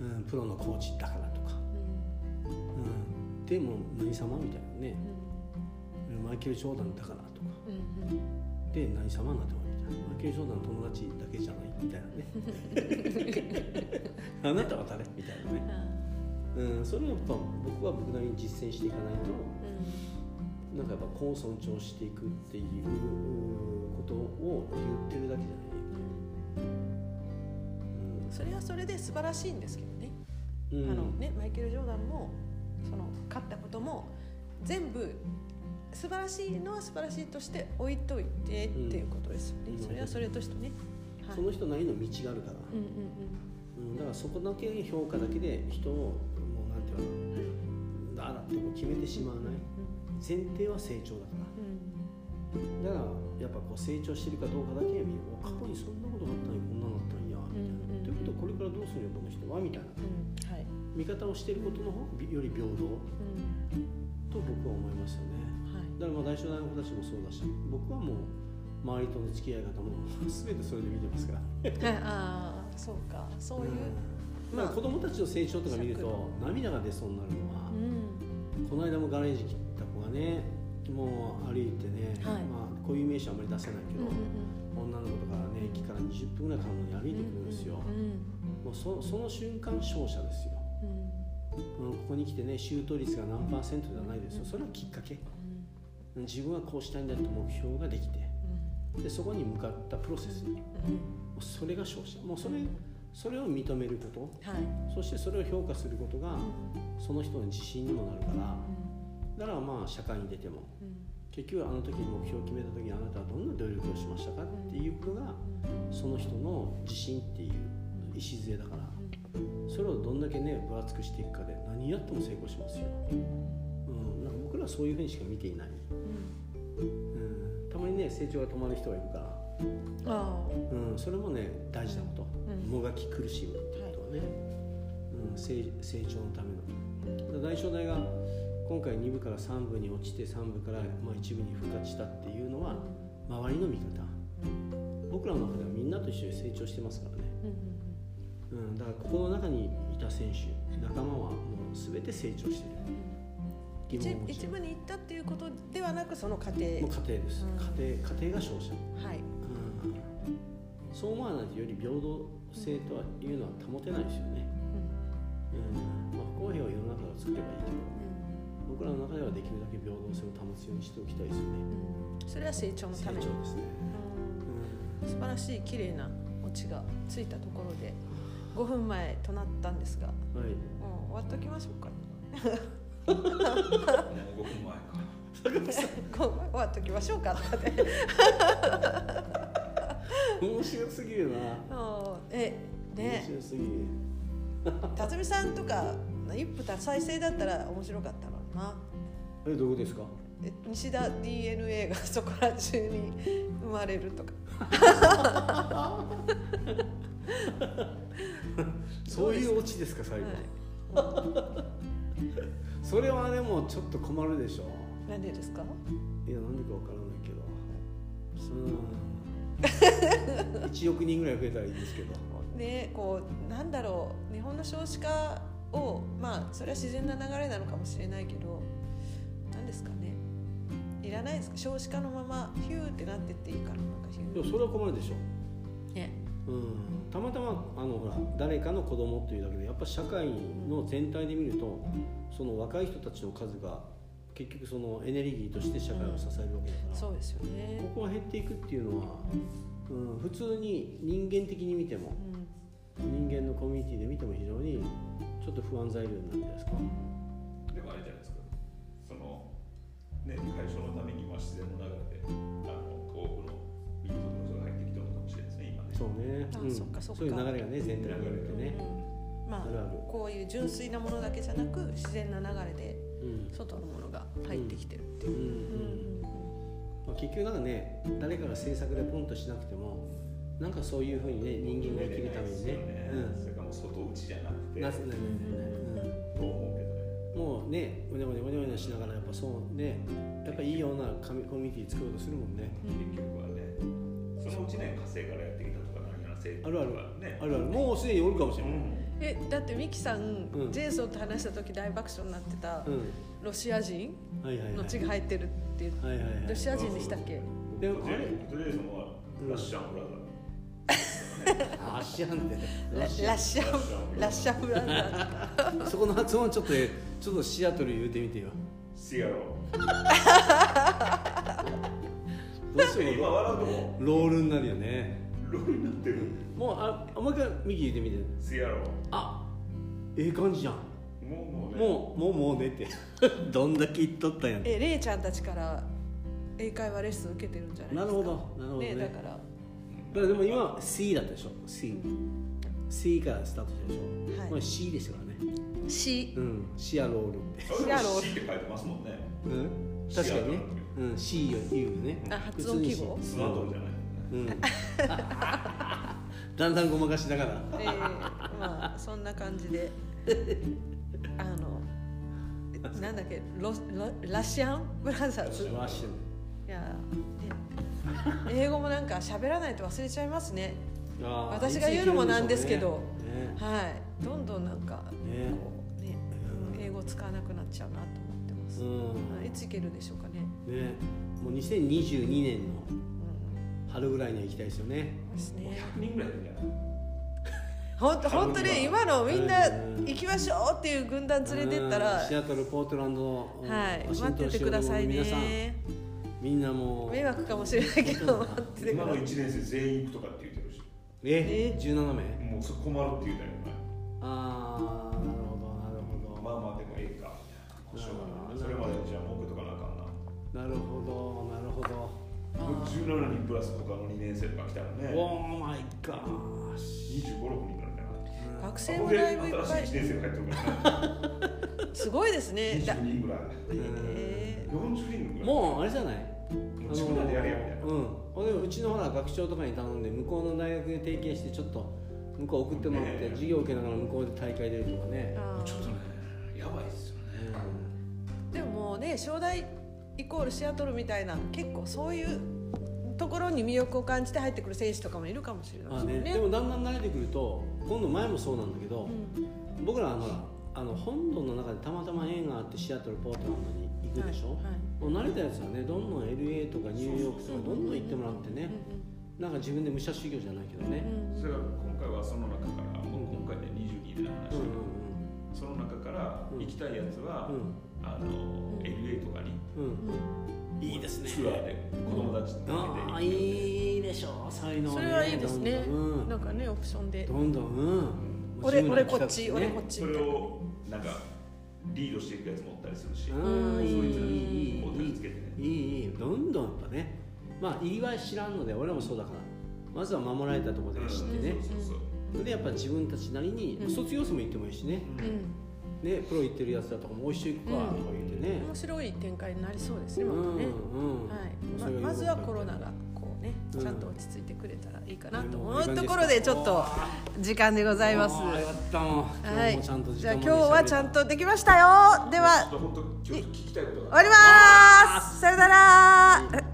うん、プロのコーチだからとか、うん、でも何様みたいなね、マイケル・ジョーダンだからとか。で何様になってもらうみたいな。マイケル・ジョーダンの友達だけじゃないみたいなね。あなたは誰みたいなね、うん、それをやっぱ僕は僕なりに実践していかないとなんかやっぱこう尊重していくっていうことを言ってるだけじゃない、それはそれで素晴らしいんですけどね,、うん。あのねマイケル・ジョーダンもその勝ったことも全部素晴らしいのは素晴らしいとして置いといてっていうことですよね、うん。それはそれとしてね、はい。その人なりの道があるから、うんうんうん、だからそこだけ評価だけで人をもうなんていうのだってこう決めてしまわない前提は成長だから。うん。だからやっぱこう成長してるかどうかだけ見るお過去にそんなことがあったのにこんなのあったんやみたいな、ということはこれからどうするよこの人はみたいな。うんはい。見方をしていることの方がより平等。うんと僕は思いますよね。はい。だからまあ大正大の子たちもそうだし僕はもう周りとの付き合い方も 全てそれで見てますから。は いああそうか。そういう、うん。まあ子供たちの成長とか見ると涙が出そうになるのは、うん。この間もガレージ切ったねもう歩いてね、はい。まあこういう名詞はあんまり出せないけど、うんうん女の子とかね駅から20分ぐらいかかるのに歩いてくるんですよ、うんもうそその瞬間勝者ですよ、うん。うん、ここに来てねシュート率が何パーセントではないですよ。それはきっかけ。自分はこうしたいんだって目標ができてでそこに向かったプロセスもうそれが勝者。もうそれそれを認めること。はい。そしてそれを評価することがその人の自信にもなるからだからまあ社会に出ても結局あの時に目標を決めた時にあなたはどんな努力をしましたかっていうことがその人の自信っていう礎だからそれをどんだけね分厚くしていくかで何やっても成功しますよ、うん、なんか僕らはそういうふうにしか見ていない、うん、たまにね成長が止まる人がいるから、あうん、それもね大事なこと、うん。もがき苦しむっていうことはね、うん、成成長のための。大正大が今回2部から3部に落ちて3部からまあ1部に復活したっていうのは周りの見方。僕らの中ではみんなと一緒に成長してますからね、うん、だからここの中にいた選手仲間はもう全て成長してる。疑一部に行ったっていうことではなくその過程。もう家庭です、うん。家庭家庭が勝者、はい。うん、そう思わないとより平等性とはいうのは保てないですよね、うん。まあ、不公平を世の中が作ればいいけど僕らの中ではできるだけ平等性を保つようにしておきたいですよね。それは成長の成ために。長ですね、素晴らしい綺麗なオチがついたところで5分前となったんですが。うん、はい。もう終わっときましょうか。もう5分前か。5分終わっときましょうかって。面白すぎるな。えね。面白すぎる。辰巳さんとか一夫多妻制だったら面白かったの？にな。えどこですか？え西田 DNA がそこら中に生まれるとか。そういうオチですか最後、は。い。それはでもちょっと困るでしょ。なんでですか？いやなんでかわからないけど。うん1億人ぐらい増えたらいいんですけど。ねこうなんだろう。日本の少子化をまあそれは自然な流れなのかもしれないけど何ですかね。いらないですか？少子化のままヒューってなってっていいからなんかヒュでもそれは困るでしょ。うん。たまたまあのほら誰かの子供っていうだけでやっぱ社会の全体で見るとその若い人たちの数が結局そのエネルギーとして社会を支えるわけだから、そうですよね。ここが減っていくっていうのは、うん、普通に人間的に見てもうん。人間のコミュニティで見ても非常にちょっと不安材料になるんじゃないですか。でもあれじゃないですか。そのね解消のためには自然の流れであの東北の民族の人が入ってきたのかもしれないですね今ね。そうね、あうんそっかそっか。そういう流れがね全体によってね、うんまああるある。こういう純粋なものだけじゃなく自然な流れでうん。外のものが入ってきてるっていう。まあ、結局なんかね誰かが制作でポンとしなくてもなんかそういうふうにね人間が生きるためにね。うん。それからもう外打ちじゃなくてなすねねと思うけどねうん。もうねうねうねうねうねしながらやっぱそうねやっぱいいようなコミコミュニティ作ろうとするもんね。結局はねそのうちね火星からやってきたとか何やらせあるある。ね。あるある。もうすでにおるかもしれない、えだってミキさん、うん。ジェイソンと話した時大爆笑になってたうん。ロシア人はいはいはい。の血が入ってるっていう、はいはいはい。ロシア人でしたっけ？でもあれとりあえずもうラッシャンブラザーあシャンってララッシャンラッシャンブラザーそこの発音ちょっとちょっとシアトル言うてみてよ。シアロどうしよう？今笑うともロールになるよね。ローになってる。もうあもう一回ミキ言ってみて。シアロあええ感じじゃん。もうもうね。もうもうねって。どんだけ言っとったんや。んえレイちゃんたちから英会話レッスン受けてるんじゃないですか？なるほどなるほどね。だからだからでも今 C だったでしょ。C、C からスタートしたでしょ、はい。これ C ですからね。C うん。シアロール。ってシアローって書いてますもんね。うん。確かにね。うん。C を言うよね。あ発音記号？スナドルじゃない。うん。だんだんごまかしながら。えー、まあそんな感じで。あのなんだっけ？ロロラシアンブラザーズ？いや、ね英語もなんか喋らないと忘れちゃいますね。私が言うのもなんですけど。いついけるんでしょうね。はい。どんどんなんか、ねこうねうん英語使わなくなっちゃうなと思ってます、うん。はい。いついけるでしょうかね。ね。もう2022年のうん。春ぐらいには行きたいですよね。ですね。100人ぐらいいる。んじゃない本当 本当ね今のみんなうん行きましょうっていう軍団連れてったらうん。シアトルポートランドのはい。ワシントン待っててください州の皆さんねみんなもう迷惑かもしれないけど待って。てく今のださい1年生全員行くとかって言ってるしえ？え？17名？もうそこ困るって言うたよね。ああなるほどなるほど。まあまあでもええか。みたいなしょうがないそれまでじゃあ儲けとかなあかんな。なるほどなるほど。もう17人プラス他の2年生とか来たらね。オー。マイガーシ25、6人になるんじゃない学生もだいぶいっぱい新しい1年生が入ってるからね。すごいですね。だ20人ぐらい。え40人ぐらい。もうあれじゃない？自分らでやれやみたいなうんでうちのほら学長とかに頼んで向こうの大学で提携してちょっと向こう送ってもらって授業受けながら向こうで大会出るとかね。ちょっとねやばいっすよね。でももうね正大イコールシアトルみたいな結構そういうところに魅力を感じて入ってくる選手とかもいるかもしれないあね、ですよね。でもだんだん慣れてくると今度前もそうなんだけど、うん。僕らあのほらあの本土の中でたまたま縁があってシアトルポートランドに行くでしょ、はいはい。もう慣れたやつはねどんどん LA とかニューヨークとかどんどん行ってもらってね。なんか自分で武者修行じゃないけどね、うんそれが今回はその中からもう今回で22で話うんしたその中から行きたいやつは、うん。あの LA とかに。うん。うん、うんいいですね。ツアーで子供たちだけでああいいでしょ。そういうのそれはいいですね。なんかねオプションで。どんどん。うん。俺俺こっち俺こっち。それをなんかリードしていくやつもおったりするし、うん。いいいいそいつにいいこう手つけてねいいいいどんどんやっぱねまあ入りは知らんので俺らもそうだからまずは守られたところで知ってね、そうそうそうでやっぱ自分たちなりに、うん卒業生も行ってもいいしねうんねプロ行ってるやつだとかもう一緒行くかとか言ってね、面白い展開になりそうですねうんまたね、うんはいままずはコロナがねうん。ちゃんと落ち着いてくれたらいいかなとう。ん思うところでちょっと時間でございます。はい。じゃあ間今日はちゃんととできましたよ。ではちょっと本当ちょっと聞きたいことが終わります。さよなら